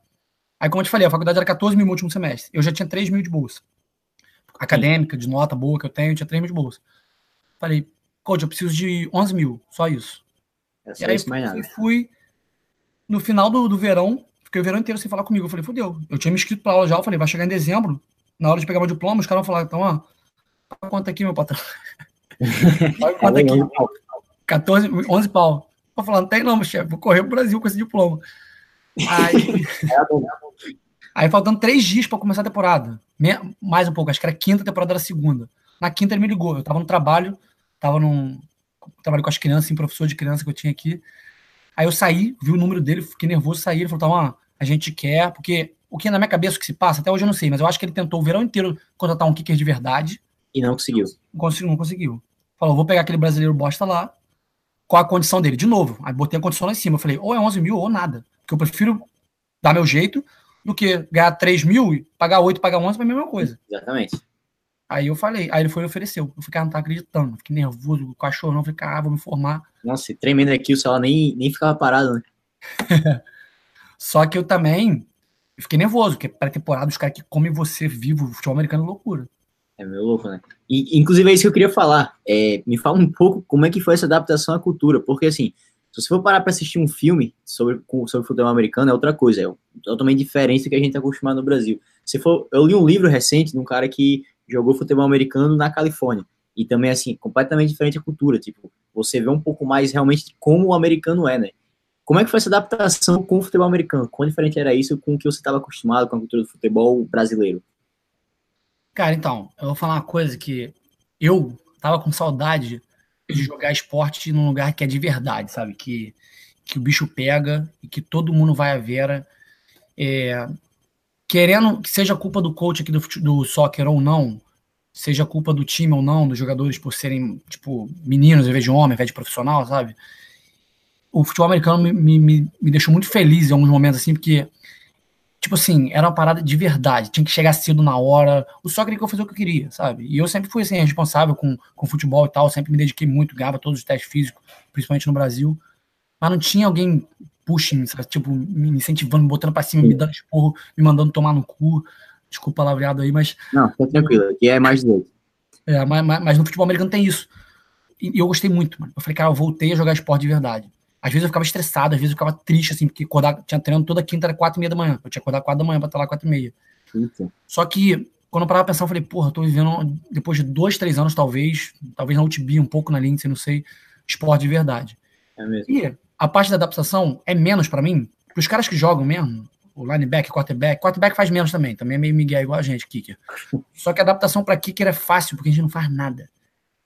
Aí, como eu te falei, a faculdade era 14 mil no último semestre. Eu já tinha 3 mil de bolsa. Acadêmica, de nota boa que eu tenho, eu tinha 3 mil de bolsa. Falei, coach, eu preciso de 11 mil, só isso. É E aí isso, mais fui, nada. fui no final do, do verão, fiquei o verão inteiro sem falar comigo. Eu falei, fudeu. Eu tinha me inscrito pra aula já, eu falei, vai chegar em dezembro, na hora de pegar meu diploma, os caras vão falar, então, ó, quanto aqui, meu patrão? Quanto aqui, 14, 11 pau. Eu falando, não tem não, meu chefe, vou correr pro Brasil com esse diploma. Aí, aí faltando três dias pra começar a temporada. Mais um pouco, acho que era quinta, temporada era segunda. Na quinta ele me ligou, eu tava no trabalho, tava num. Trabalho com as crianças, assim, professor de criança que eu tinha aqui. Aí eu saí, vi o número dele, fiquei nervoso, saí, ele falou, tá, a gente quer, porque o que na minha cabeça que se passa, até hoje eu não sei, mas eu acho que ele tentou o verão inteiro contratar um kicker de verdade, E não conseguiu. não conseguiu, não conseguiu. Falou, vou pegar aquele brasileiro bosta lá, qual a condição dele? De novo, aí botei a condição lá em cima, eu falei, ou é 11 mil ou nada, porque eu prefiro dar meu jeito do que ganhar 3 mil e pagar 8, pagar 11, é a mesma coisa. Exatamente. Aí eu falei, aí ele foi e ofereceu. Eu fiquei, ah, não tá acreditando, fiquei nervoso, o cachorro não, falei, cara, vou me formar. Nossa, tremendo aqui, o celular nem, nem ficava parado, né? Só que eu também fiquei nervoso, porque pré-temporada, os caras que comem você vivo, o futebol americano é loucura. É meio louco, né? E, inclusive, é isso que eu queria falar. É, me fala um pouco como é que foi essa adaptação à cultura. Porque, assim, se você for parar para assistir um filme sobre, sobre futebol americano, é outra coisa. É totalmente diferente do que a gente está acostumado no Brasil. Se for, eu li um livro recente de um cara que jogou futebol americano na Califórnia. E também, assim, completamente diferente a cultura. Tipo, você vê um pouco mais realmente como o americano é, né? Como é que foi essa adaptação com o futebol americano? Quão diferente era isso com o que você estava acostumado com a cultura do futebol brasileiro? Cara, então, eu vou falar uma coisa que eu tava com saudade de jogar esporte num lugar que é de verdade, sabe? Que, que o bicho pega e que todo mundo vai à vera. É, querendo que seja culpa do coach aqui do, do soccer ou não, seja culpa do time ou não, dos jogadores por serem, tipo, meninos em vez de homem, em vez de profissional, sabe? O futebol americano me, me, me deixou muito feliz em alguns momentos, assim, porque, tipo assim, era uma parada de verdade, tinha que chegar cedo na hora, o só queria que eu fazer o que eu queria, sabe? E eu sempre fui, assim, responsável com, com futebol e tal, sempre me dediquei muito, ganhava todos os testes físicos, principalmente no Brasil, mas não tinha alguém pushing, sabe? tipo, me incentivando, me botando pra cima, Sim. me dando esporro, me mandando tomar no cu, Desculpa o palavreado aí, mas. Não, fica tranquilo, aqui é mais doido. É, mas, mas, mas, no futebol americano tem isso. E, eu gostei muito, mano. Eu falei, cara, eu voltei a jogar esporte de verdade. Às vezes eu ficava estressado, às vezes eu ficava triste, assim, porque acordar, tinha treino toda quinta, era quatro e meia da manhã. Eu tinha que acordar quatro da manhã pra estar lá quatro e meia. Eita. Só que, quando eu parava pra pensar, eu falei, porra, eu tô vivendo, depois de dois, três anos, talvez, talvez na UTB, um pouco na Lindsay, não sei, esporte de verdade. É mesmo. E a parte da adaptação é menos para mim, os caras que jogam mesmo, o linebacker, quarterback. Quarterback faz menos também, também é meio Miguel igual a gente, kicker. Só que a adaptação para kicker é fácil, porque a gente não faz nada.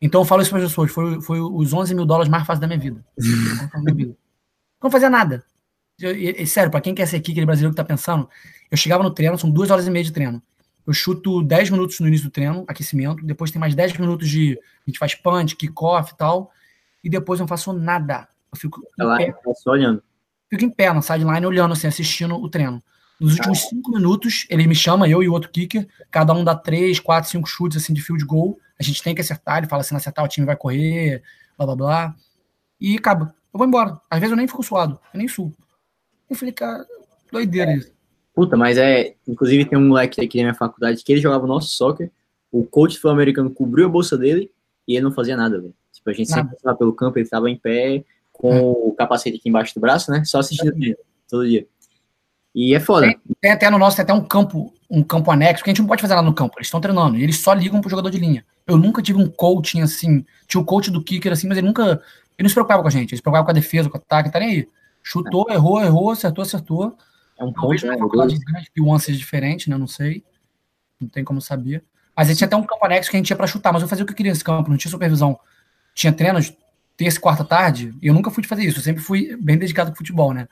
Então eu falo isso para as pessoas, foi, foi os 11 mil dólares mais fáceis da minha vida. Não fazia nada. Eu, eu, sério, para quem quer ser kicker brasileiro que tá pensando, eu chegava no treino, são duas horas e meia de treino. Eu chuto 10 minutos no início do treino, aquecimento, depois tem mais 10 minutos de. A gente faz punch, kickoff e tal, e depois eu não faço nada. Eu fico. Tá lá, só olhando fico em pé na sideline olhando, assim, assistindo o treino. Nos últimos cinco minutos, ele me chama, eu e o outro kicker, cada um dá três, quatro, cinco chutes assim de field goal. A gente tem que acertar, ele fala assim, acertar o time vai correr, blá blá blá. E acaba. Eu vou embora. Às vezes eu nem fico suado, eu nem suo. Eu falei, cara, doideira isso. Puta, mas é. Inclusive tem um moleque aqui na minha faculdade que ele jogava o nosso soccer. O coach foi americano cobriu a bolsa dele e ele não fazia nada, velho. Tipo, a gente nada. sempre estava pelo campo, ele estava em pé, com é. o capacete aqui embaixo do braço, né? Só assistindo é. todo dia. E é foda. Tem, tem, até no nosso, tem até um campo, um campo anexo, que a gente não pode fazer lá no campo. Eles estão treinando. E eles só ligam pro jogador de linha. Eu nunca tive um coaching assim. Tinha o coach do kicker assim, mas ele nunca. Ele não se preocupava com a gente. Ele se preocupava com a defesa, com o ataque, tá nem aí. Chutou, é. errou, errou, acertou, acertou. É um ponto, né? Nuances diferentes, né? Não sei. Não tem como saber. Mas a gente tinha até um campo anexo que a gente ia pra chutar, mas eu fazia o que eu queria nesse campo, não tinha supervisão. Tinha treinos terça e quarta tarde, eu nunca fui de fazer isso, eu sempre fui bem dedicado com futebol, né?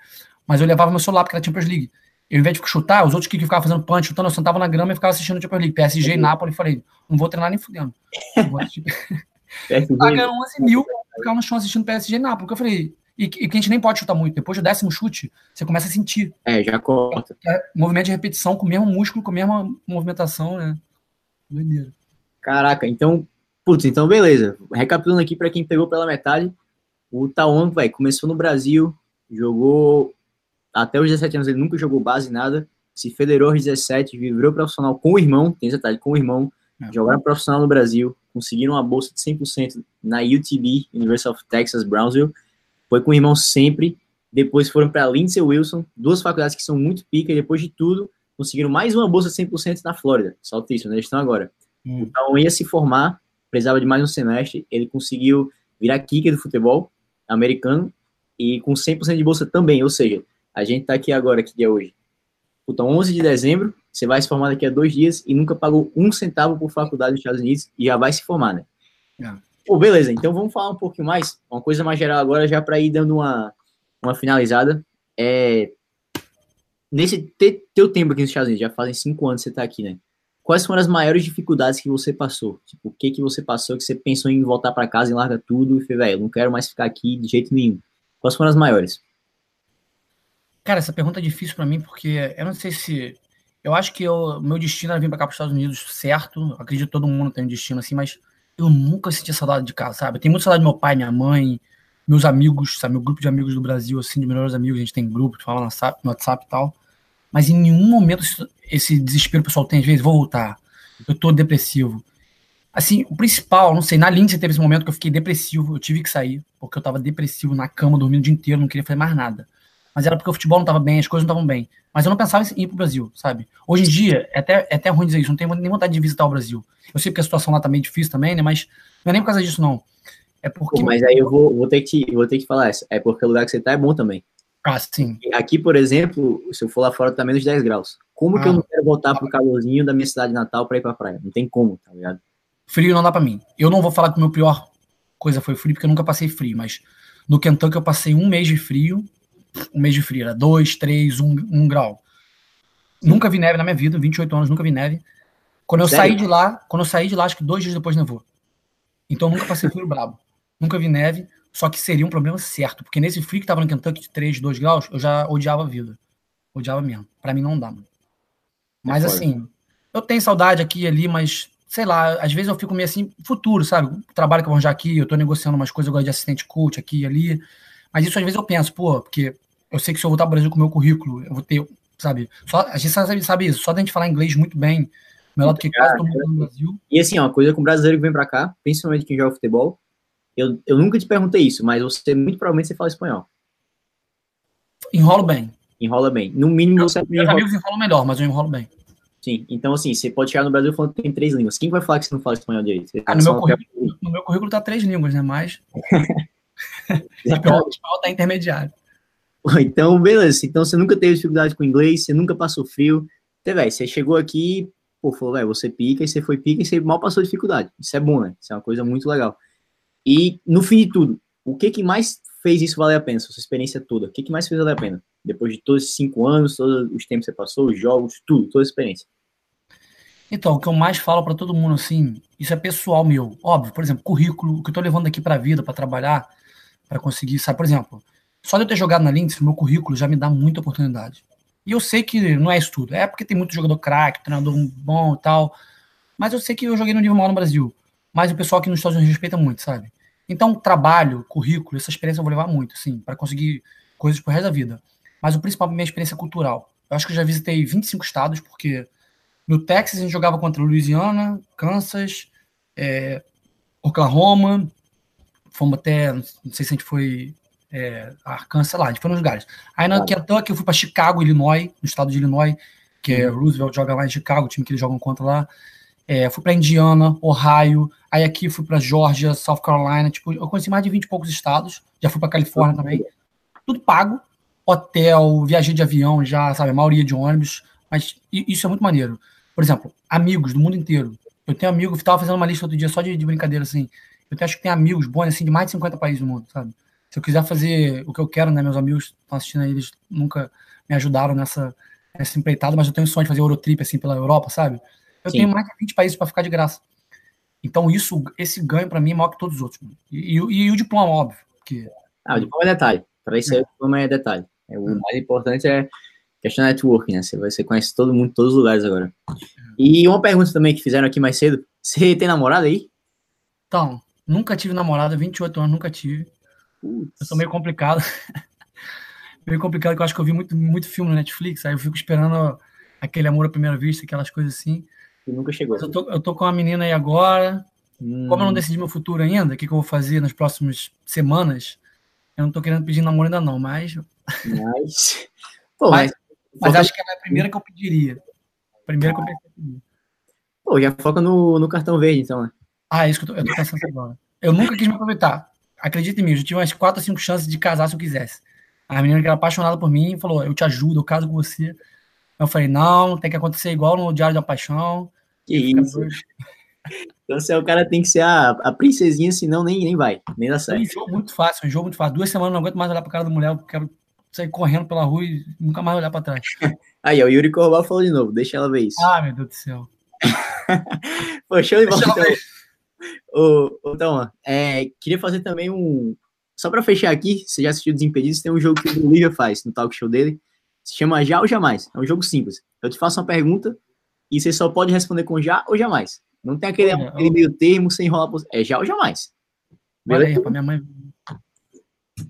Mas eu levava meu celular porque era Champions League. Eu, ao invés de chutar, os outros que ficavam fazendo punch, chutando, eu sentava na grama e ficava assistindo o Champions League. PSG e Napoli, falei, não vou treinar nem fudendo. Pagando 11 mil, ficava no chão assistindo PSG e Napoli. Porque eu falei, e, e que a gente nem pode chutar muito. Depois do décimo chute, você começa a sentir. É, já corta. É, movimento de repetição com o mesmo músculo, com a mesma movimentação, né? Doideira. Caraca, então Putz, então beleza. Recapitulando aqui para quem pegou pela metade, o Taon, vai começou no Brasil, jogou até os 17 anos, ele nunca jogou base, nada. Se federou aos 17, virou profissional com o irmão, tem esse detalhe, com o irmão. É. Jogaram profissional no Brasil, conseguiram uma bolsa de 100% na UTB, University of Texas, Brownsville. Foi com o irmão sempre. Depois foram para Lindsey Wilson, duas faculdades que são muito pica, e depois de tudo, conseguiram mais uma bolsa de 100% na Flórida. Saltíssimo, né? Eles estão agora. Hum. Então ia se formar precisava de mais um semestre, ele conseguiu virar kicker do futebol americano e com 100% de bolsa também, ou seja, a gente tá aqui agora, que dia é hoje? Puta, 11 de dezembro, você vai se formar daqui a dois dias e nunca pagou um centavo por faculdade nos Estados Unidos e já vai se formar, né? É. Pô, beleza, então vamos falar um pouquinho mais, uma coisa mais geral agora, já para ir dando uma, uma finalizada. É, nesse te, teu tempo aqui nos Estados Unidos, já fazem cinco anos que você tá aqui, né? quais foram as maiores dificuldades que você passou? Tipo, o que que você passou que você pensou em voltar para casa e larga tudo e falei, velho, não quero mais ficar aqui de jeito nenhum. Quais foram as maiores? Cara, essa pergunta é difícil para mim porque eu não sei se eu acho que o meu destino era vir para cá para os Estados Unidos, certo? acredito que todo mundo tem um destino assim, mas eu nunca senti saudade de casa, sabe? Eu tenho muita saudade do meu pai, minha mãe, meus amigos, sabe? Meu grupo de amigos do Brasil, assim, de melhores amigos, a gente tem grupo, fala no WhatsApp, no WhatsApp e tal. Mas em nenhum momento esse desespero pessoal tem, às vezes, vou voltar, eu tô depressivo. Assim, o principal, não sei, na Lindsay teve esse momento que eu fiquei depressivo, eu tive que sair, porque eu tava depressivo na cama, dormindo o dia inteiro, não queria fazer mais nada. Mas era porque o futebol não tava bem, as coisas não estavam bem. Mas eu não pensava em ir pro Brasil, sabe? Hoje em dia, é até, é até ruim dizer isso, não tenho nem vontade de visitar o Brasil. Eu sei que a situação lá tá meio difícil também, né? Mas não é nem por causa disso, não. É porque. Pô, mas aí eu vou, vou, ter que, vou ter que falar, é porque o lugar que você tá é bom também. Ah, sim. Aqui, por exemplo, se eu for lá fora, tá menos 10 graus. Como que eu Ah. não quero voltar pro calorzinho da minha cidade natal pra ir pra praia? Não tem como, tá ligado? Frio não dá pra mim. Eu não vou falar que o meu pior coisa foi frio, porque eu nunca passei frio, mas no Kentucky eu passei um mês de frio. Um mês de frio, era 2, 3, 1 um grau. Nunca vi neve na minha vida, 28 anos, nunca vi neve. Quando eu Sério? saí de lá, quando eu saí de lá, acho que dois dias depois nevou. Então eu nunca passei frio brabo. Nunca vi neve, só que seria um problema certo, porque nesse frio que tava no Kentucky de 3, 2 graus, eu já odiava a vida. Odiava mesmo. Pra mim não dá, mano. Mas foda. assim, eu tenho saudade aqui e ali, mas sei lá, às vezes eu fico meio assim, futuro, sabe? O trabalho que eu vou arranjar aqui, eu tô negociando umas coisas, eu gosto de assistente coach aqui e ali. Mas isso às vezes eu penso, pô, porque eu sei que se eu voltar pro Brasil com o meu currículo, eu vou ter, sabe? Só, a gente sabe, sabe isso, só da gente falar inglês muito bem, melhor do que quase todo mundo no Brasil. E assim, ó, uma coisa com o brasileiro que vem pra cá, principalmente quem joga futebol, eu, eu nunca te perguntei isso, mas você, muito provavelmente, você fala espanhol. Enrolo bem. Enrola bem. No mínimo, você aprende Meus enrola. amigos enrolam melhor, mas eu enrolo bem. Sim. Então, assim, você pode chegar no Brasil falando que tem três línguas. Quem vai falar que você não fala espanhol direito? Você Ah, no, meu currículo, no meu currículo tá três línguas, né? Mas espanhol, espanhol tá intermediário. Então, beleza. Então, você nunca teve dificuldade com inglês, você nunca passou frio. Até, velho, você chegou aqui, pô, falou, velho, você pica, e você foi pica, e você mal passou dificuldade. Isso é bom, né? Isso é uma coisa muito legal. E, no fim de tudo, o que que mais fez isso valer a pena, sua experiência toda? O que que mais fez valer a pena? Depois de todos esses cinco anos, todos os tempos que você passou, os jogos, tudo, toda a experiência. Então, o que eu mais falo pra todo mundo, assim, isso é pessoal meu. Óbvio, por exemplo, currículo, o que eu tô levando daqui pra vida, pra trabalhar, pra conseguir, sabe? Por exemplo, só de eu ter jogado na o meu currículo já me dá muita oportunidade. E eu sei que não é isso tudo. É porque tem muito jogador craque, treinador bom e tal. Mas eu sei que eu joguei no nível maior no Brasil. Mas o pessoal aqui nos Estados Unidos respeita muito, sabe? Então, trabalho, currículo, essa experiência eu vou levar muito, assim, para conseguir coisas pro resto da vida. Mas o principal é a minha experiência cultural. Eu acho que eu já visitei 25 estados, porque no Texas a gente jogava contra Louisiana, Kansas, é, Oklahoma, fomos até, não sei se a gente foi é, Arkansas, lá, a gente foi nos lugares. Aí na Kentucky eu fui para Chicago, Illinois, no estado de Illinois, que é Roosevelt joga lá em Chicago, o time que eles jogam contra lá. É, fui para Indiana, Ohio, aí aqui fui para Georgia, South Carolina, tipo, eu conheci mais de 20 e poucos estados, já fui para Califórnia também. Tudo pago, hotel, viajei de avião já, sabe, a maioria de ônibus, mas isso é muito maneiro. Por exemplo, amigos do mundo inteiro. Eu tenho amigos, estava fazendo uma lista outro dia só de, de brincadeira assim. Eu tenho, acho que tem amigos bons assim de mais de 50 países do mundo, sabe? Se eu quiser fazer o que eu quero, né, meus amigos estão assistindo aí, eles nunca me ajudaram nessa nessa empreitada, mas eu tenho sonho de fazer Eurotrip assim pela Europa, sabe? Eu Sim. tenho mais de 20 países para ficar de graça. Então isso, esse ganho para mim é maior que todos os outros. E, e- e o diploma, óbvio, porque Ah, o diploma é detalhe. Para isso aí, o diploma é detalhe. É, o mais importante é questão da networking, né? Você, você conhece todo mundo, todos os lugares agora. E uma pergunta também que fizeram aqui mais cedo. Você tem namorada aí? Então, nunca tive namorada, 28 anos, nunca tive. Eu sou meio complicado. meio complicado, que eu acho que eu vi muito, muito filme no Netflix, aí eu fico esperando aquele amor à primeira vista, aquelas coisas assim. E nunca chegou. Eu tô, eu tô com uma menina aí agora. Hum, Como eu não decidi meu futuro ainda, o que, que eu vou fazer nas próximas semanas, eu não tô querendo pedir namoro ainda não, mas, mas... Pô, Mas- mas, acho que ela é a primeira que eu pediria. Primeira que eu pensei em pedir. pô, já foca no, no cartão verde, então, né? Ah, é isso que eu tô, eu tô pensando agora. Eu nunca quis me aproveitar. Acredita em mim, eu já tive umas 4 ou 5 chances de casar se eu quisesse. A menina que era apaixonada por mim falou: Eu te ajudo, eu caso com você. Eu falei: Não, tem que acontecer igual no Diário da Paixão. Que isso. Então, você, é o cara tem que ser a, a princesinha, senão nem, nem vai. Nem dá É um certo. jogo muito fácil, um jogo muito fácil. Duas semanas não aguento mais olhar pra cara da mulher, eu quero sair correndo pela rua e nunca mais olhar pra trás. Aí, ó, o Yuri Corbal falou de novo. Deixa ela ver isso. Ah, meu Deus do céu. Pô, show de bola, Ô, ô é, queria fazer também um. Só pra fechar aqui, você já assistiu Desimpedidos, tem um jogo que o Bolívia faz no talk show dele. Se chama Já ou Jamais. É um jogo simples. Eu te faço uma pergunta e você só pode responder com já ou jamais. Não tem aquele, Olha, aquele meio termo sem enrolar. por- É já ou jamais. Olha aí, rapaz, minha mãe.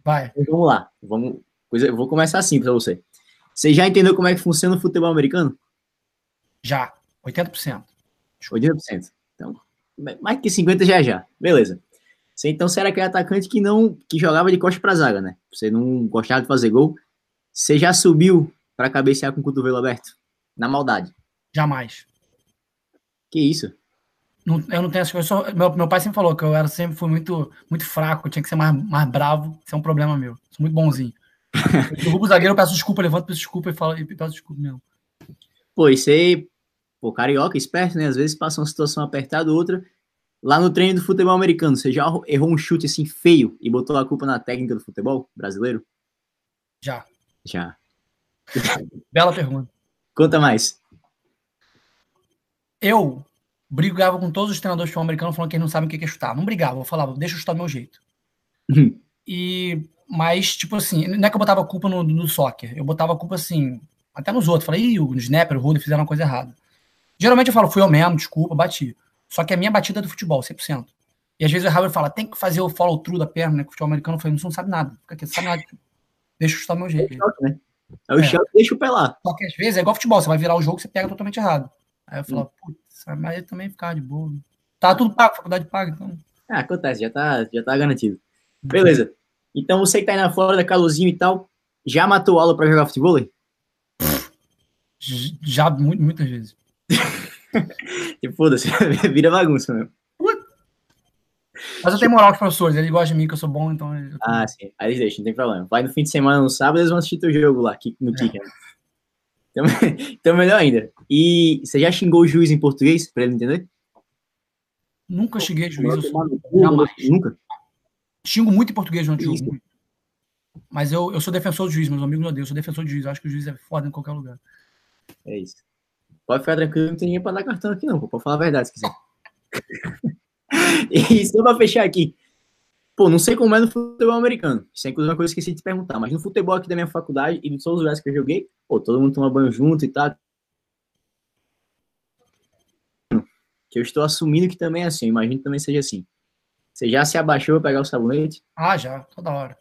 Vai. Então, vamos lá. Vamos, coisa, eu vou começar assim pra você. Você já entendeu como é que funciona o futebol americano? Já. 80%. 80%. Então, mais que 50 já é já. Beleza. Você então você era aquele atacante que não que jogava de costa pra zaga, né? Você não gostava de fazer gol. Você já subiu pra cabecear com o cotovelo aberto? Na maldade. Jamais. Que isso? Não, eu não tenho essa coisa. eu sou- Meu, meu pai sempre falou que eu era, sempre fui muito, muito fraco, eu tinha que ser mais, mais bravo. Isso é um problema meu. Sou muito bonzinho. Eu derrubo o zagueiro, eu peço desculpa, levanto, peço desculpa e falo, e peço desculpa mesmo. Pô, isso aí, pô, carioca, esperto, né? Às vezes passa uma situação apertada, outra. Lá no treino do futebol americano, você já errou um chute assim feio e botou a culpa na técnica do futebol brasileiro? Já. Já. Bela pergunta. Conta mais. Eu brigava com todos os treinadores de futebol americano falando que eles não sabem o que é chutar. Não brigava, eu falava, deixa eu chutar do meu jeito. Uhum. e, mas, tipo assim, não é que eu botava a culpa no, no soccer, eu botava a culpa assim, até nos outros. Falei, ih, o Snapper, o Rudy fizeram uma coisa errada. Geralmente eu falo, fui eu mesmo, desculpa, bati. Só que a minha batida é do futebol, 100%. E às vezes o errado fala, tem que fazer o follow through da perna, né? Que o futebol americano, eu falei, não sabe nada. Fica aqui, sabe nada. Deixa eu chutar meu jeito. É o choque, né? É o É. choque, deixa o pé lá. Só que às vezes é igual futebol, você vai virar o jogo, você pega totalmente errado. Aí eu falo, putz, mas ele também ficava de boa. Tá tudo pago, faculdade paga, então. Ah, acontece, já tá, já tá garantido. Beleza. Então você que tá aí na Flórida, calorzinho e tal, já matou aula pra jogar futebol? J- Já mu- muitas vezes. Tipo, foda-se, vira bagunça mesmo. Mas eu tenho moral com os professores, eles gostam de mim, que eu sou bom, então. Ah, sim. Aí eles deixam, não tem problema. Vai no fim de semana, no sábado, eles vão assistir teu jogo lá, no Kicker. Então, então, melhor ainda. E você já xingou o juiz em português, pra ele entender? Nunca cheguei a juiz, eu sou Jamais. Nunca? Xingo muito em português durante o jogo. Mas eu, eu sou defensor do juiz, meus amigos odeiam. Eu sou defensor do juiz. Eu acho que o juiz é foda em qualquer lugar. É isso. Pode ficar tranquilo, não tem ninguém pra dar cartão aqui, não. pô. Pode falar a verdade se quiser. e só pra fechar aqui. Pô, não sei como é no futebol americano. Isso é inclusive uma coisa que eu esqueci de te perguntar. Mas no futebol aqui da minha faculdade e de todos os lugares que eu joguei, pô, todo mundo toma banho junto e tal. Que eu estou assumindo que também é assim. Eu imagino que também seja assim. Você já se abaixou pra pegar o sabonete? Ah, já, toda hora.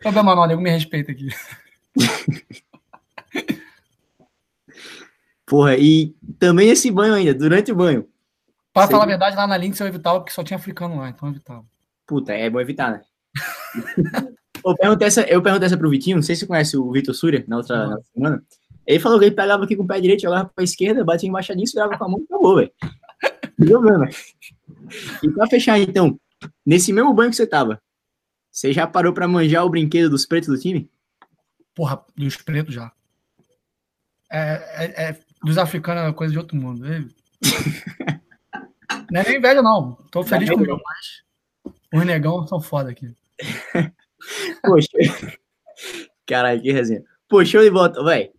Não, nego me respeita aqui. Porra, e também esse banho ainda, durante o banho. Pra Sei. falar a verdade, lá na Lynx eu evitava porque só tinha africano lá, então eu evitava. Puta, é bom evitar, né? eu, perguntei essa, eu perguntei essa pro Vitinho, não sei se você conhece o Vitor Súria na outra, na outra semana. Ele falou que ele pegava aqui com o pé direito, jogava pra esquerda, batia embaixadinho, segurava com a mão e acabou, velho. Jogando. E pra fechar, então, nesse mesmo banho que você tava, você já parou pra manjar o brinquedo dos pretos do time? Porra, dos pretos já. É, é- é- dos africanos é coisa de outro mundo. É- Não é nem inveja, não. Tô feliz Não é com o meu, mas os negão são foda aqui. Poxa. Caralho, que resenha. Pô, show de bola, velho.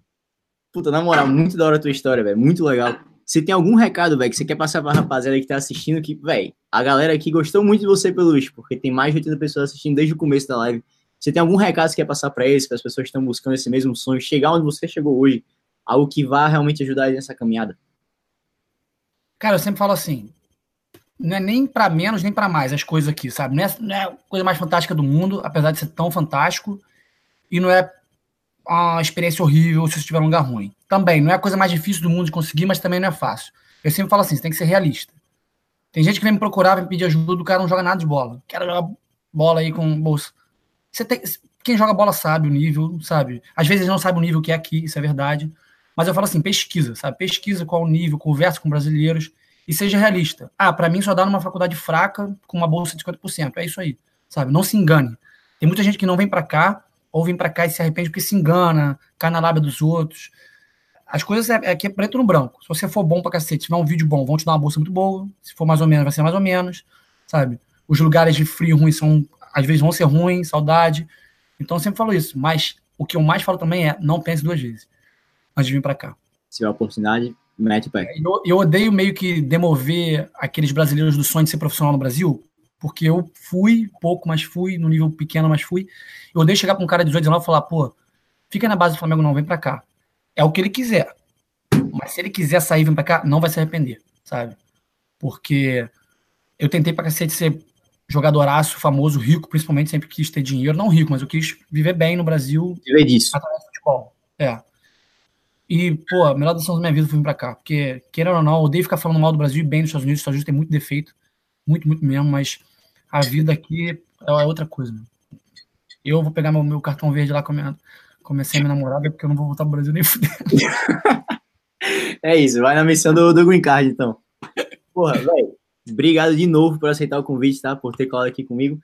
Puta, na moral, muito da hora a tua história, velho. Muito legal. Você tem algum recado, velho, que você quer passar pra rapaziada que tá assistindo? Que, velho, a galera aqui gostou muito de você pelo Luiz, porque tem mais de 80 pessoas assistindo desde o começo da live. Você tem algum recado que você quer passar pra eles, para as pessoas que estão buscando esse mesmo sonho, chegar onde você chegou hoje? Algo que vá realmente ajudar nessa caminhada? Cara, eu sempre falo assim: não é nem pra menos nem pra mais as coisas aqui, sabe? Não é, não é a coisa mais fantástica do mundo, apesar de ser tão fantástico, e não é uma experiência horrível se você tiver um lugar ruim. Também, não é a coisa mais difícil do mundo de conseguir, mas também não é fácil. Eu sempre falo assim: você tem que ser realista. Tem gente que vem me procurar, vem me pedir ajuda, o cara não joga nada de bola. Quero jogar bola aí com bolsa. Você tem, quem joga bola sabe o nível, sabe? Às vezes não sabe o nível que é aqui, isso é verdade. Mas eu falo assim, pesquisa, sabe? Pesquisa qual o nível, conversa com brasileiros e seja realista. Ah, para mim só dá numa faculdade fraca com uma bolsa de 50%. É isso aí, sabe? Não se engane. Tem muita gente que não vem para cá ou vem para cá e se arrepende porque se engana, cai na lábia dos outros. As coisas é, é que é preto no branco. Se você for bom pra cacete, tiver um vídeo bom, vão te dar uma bolsa muito boa. Se for mais ou menos, vai ser mais ou menos, sabe? Os lugares de frio ruim são, às vezes vão ser ruins, saudade. Então eu sempre falo isso. Mas o que eu mais falo também é, não pense duas vezes antes de vir para cá. Se tiver a oportunidade, mete o pé. Eu, eu odeio meio que demover aqueles brasileiros do sonho de ser profissional no Brasil, porque eu fui pouco, mas fui, no nível pequeno, mas fui. Eu odeio chegar pra um cara de 18, 19 e falar, pô, fica na base do Flamengo, não, vem pra cá. É o que ele quiser. Mas se ele quiser sair e vir pra cá, não vai se arrepender, sabe? Porque eu tentei pra cacete ser jogadoraço, famoso, rico, principalmente, sempre quis ter dinheiro. Não rico, mas eu quis viver bem no Brasil, Viver disso. através do futebol. É. E, pô, a melhor decisão da minha vida foi vir pra cá. Porque, querendo ou não, eu odeio ficar falando mal do Brasil e bem dos Estados Unidos. Os Estados Unidos tem muito defeito. Muito, muito mesmo. Mas a vida aqui é outra coisa. Eu vou pegar meu, meu cartão verde lá com a minha, com a minha semi-namorada, porque eu não vou voltar pro Brasil nem fuder. É isso, vai na missão do, do Green Card, então. Porra, velho, obrigado de novo por aceitar o convite, tá? Por ter colado aqui comigo.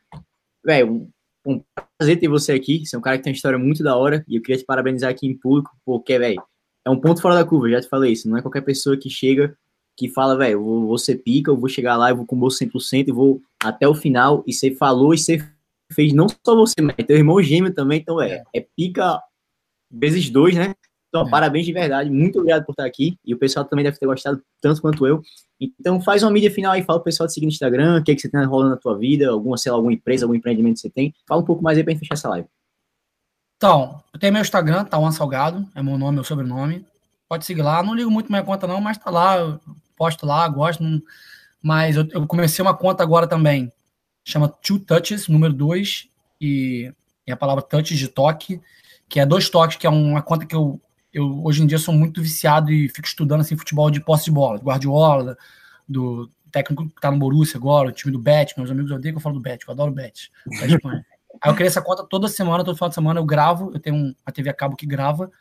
Velho, um prazer ter você aqui. Você é um cara que tem uma história muito da hora e eu queria te parabenizar aqui em público, porque, velho, é um ponto fora da curva, já te falei isso. Não é qualquer pessoa que chega que fala, velho, vou, vou ser pica, eu vou chegar lá, eu vou com o bolso 100% e vou até o final. E você falou e você fez não só você, mas teu irmão gêmeo também. Então, é, é pica vezes dois, né? Então, é. parabéns de verdade. Muito obrigado por estar aqui. E o pessoal também deve ter gostado tanto quanto eu. Então, faz uma mídia final aí. Fala pro pessoal te seguir no Instagram. O que, é que você tem rolando na tua vida? Alguma, sei lá, alguma empresa, algum empreendimento que você tem. Fala um pouco mais aí pra gente fechar essa live. Então, eu tenho meu Instagram, tá um Salgado. É meu nome, meu sobrenome. Pode seguir lá. Não ligo muito minha conta, não, mas tá lá. Eu posto lá, gosto. Não... Mas eu, eu, comecei uma conta agora também. Chama Two Touches, número 2. E, e a palavra touch de toque, que é dois toques, que é uma conta que eu eu hoje em dia sou muito viciado e fico estudando assim futebol de posse de bola, do Guardiola, do técnico que tá no Borussia agora, o time do Bet, meus amigos odeiam que eu falo do Bet, eu adoro o Bet, Aí eu criei essa conta toda semana, todo final de semana eu gravo, eu tenho uma TV a cabo que grava,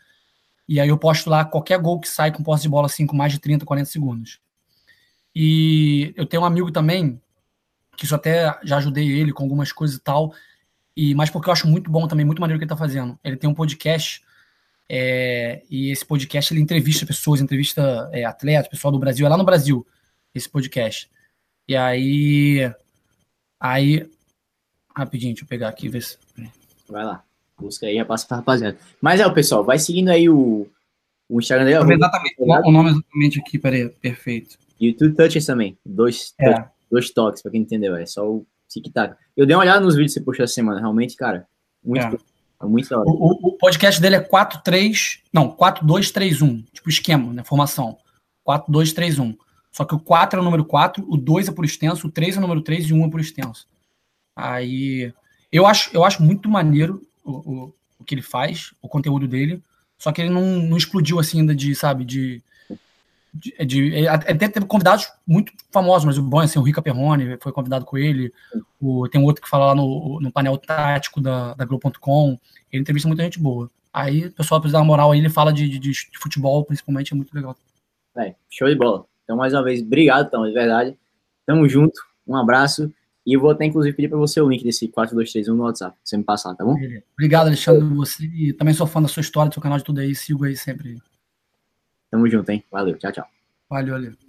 e aí eu posto lá qualquer gol que sai com posse de bola assim, com mais de 30, 40 segundos. E eu tenho um amigo também, que isso até já ajudei ele com algumas coisas e tal, e mas porque eu acho muito bom também, muito maneiro o que ele tá fazendo. Ele tem um podcast é, e esse podcast ele entrevista pessoas, entrevista é, atletas, pessoal do Brasil, é lá no Brasil, esse podcast. E aí. Aí. Rapidinho, deixa eu pegar aqui ver se. Vai lá. Busca aí, passa pra rapaziada. Mas é, o pessoal, vai seguindo aí o, o Instagram dele. Exatamente. O nome exatamente aqui, peraí, perfeito. YouTube Touches também. Dois, é. touch, dois toques, pra quem entendeu. É só o tic-tac. Eu dei uma olhada nos vídeos que você postou essa semana, realmente, cara. Muito é. É muito da hora. O, o, podcast dele é 4-3. Não, 4-2-3-1. Tipo esquema, né? Formação. 4-2-3-1. Só que o 4 é o número 4, o 2 é por extenso, o 3 é o número 3 e o 1 é por extenso. Aí. Eu acho, eu acho muito maneiro o, o, o que ele faz, o conteúdo dele. Só que ele não, não explodiu assim ainda de, sabe, de de, de, até teve convidados muito famosos, mas o bom é assim, o Rica Perrone foi convidado com ele, o, tem um outro que fala lá no, no painel tático da, da Globo.com, ele entrevista muita gente boa. Aí o pessoal precisa dar uma moral aí, ele fala de, de, de futebol, principalmente, é muito legal. É, show de bola. Então, mais uma vez, obrigado, então, de verdade. Tamo junto, um abraço. E eu vou até, inclusive, pedir para você o link desse 4231 no WhatsApp, você me passar, tá bom? Obrigado, Alexandre, você. E também sou fã da sua história, do seu canal de tudo aí, sigo aí sempre. Tamo junto, hein? Valeu, tchau, tchau. Valeu, valeu.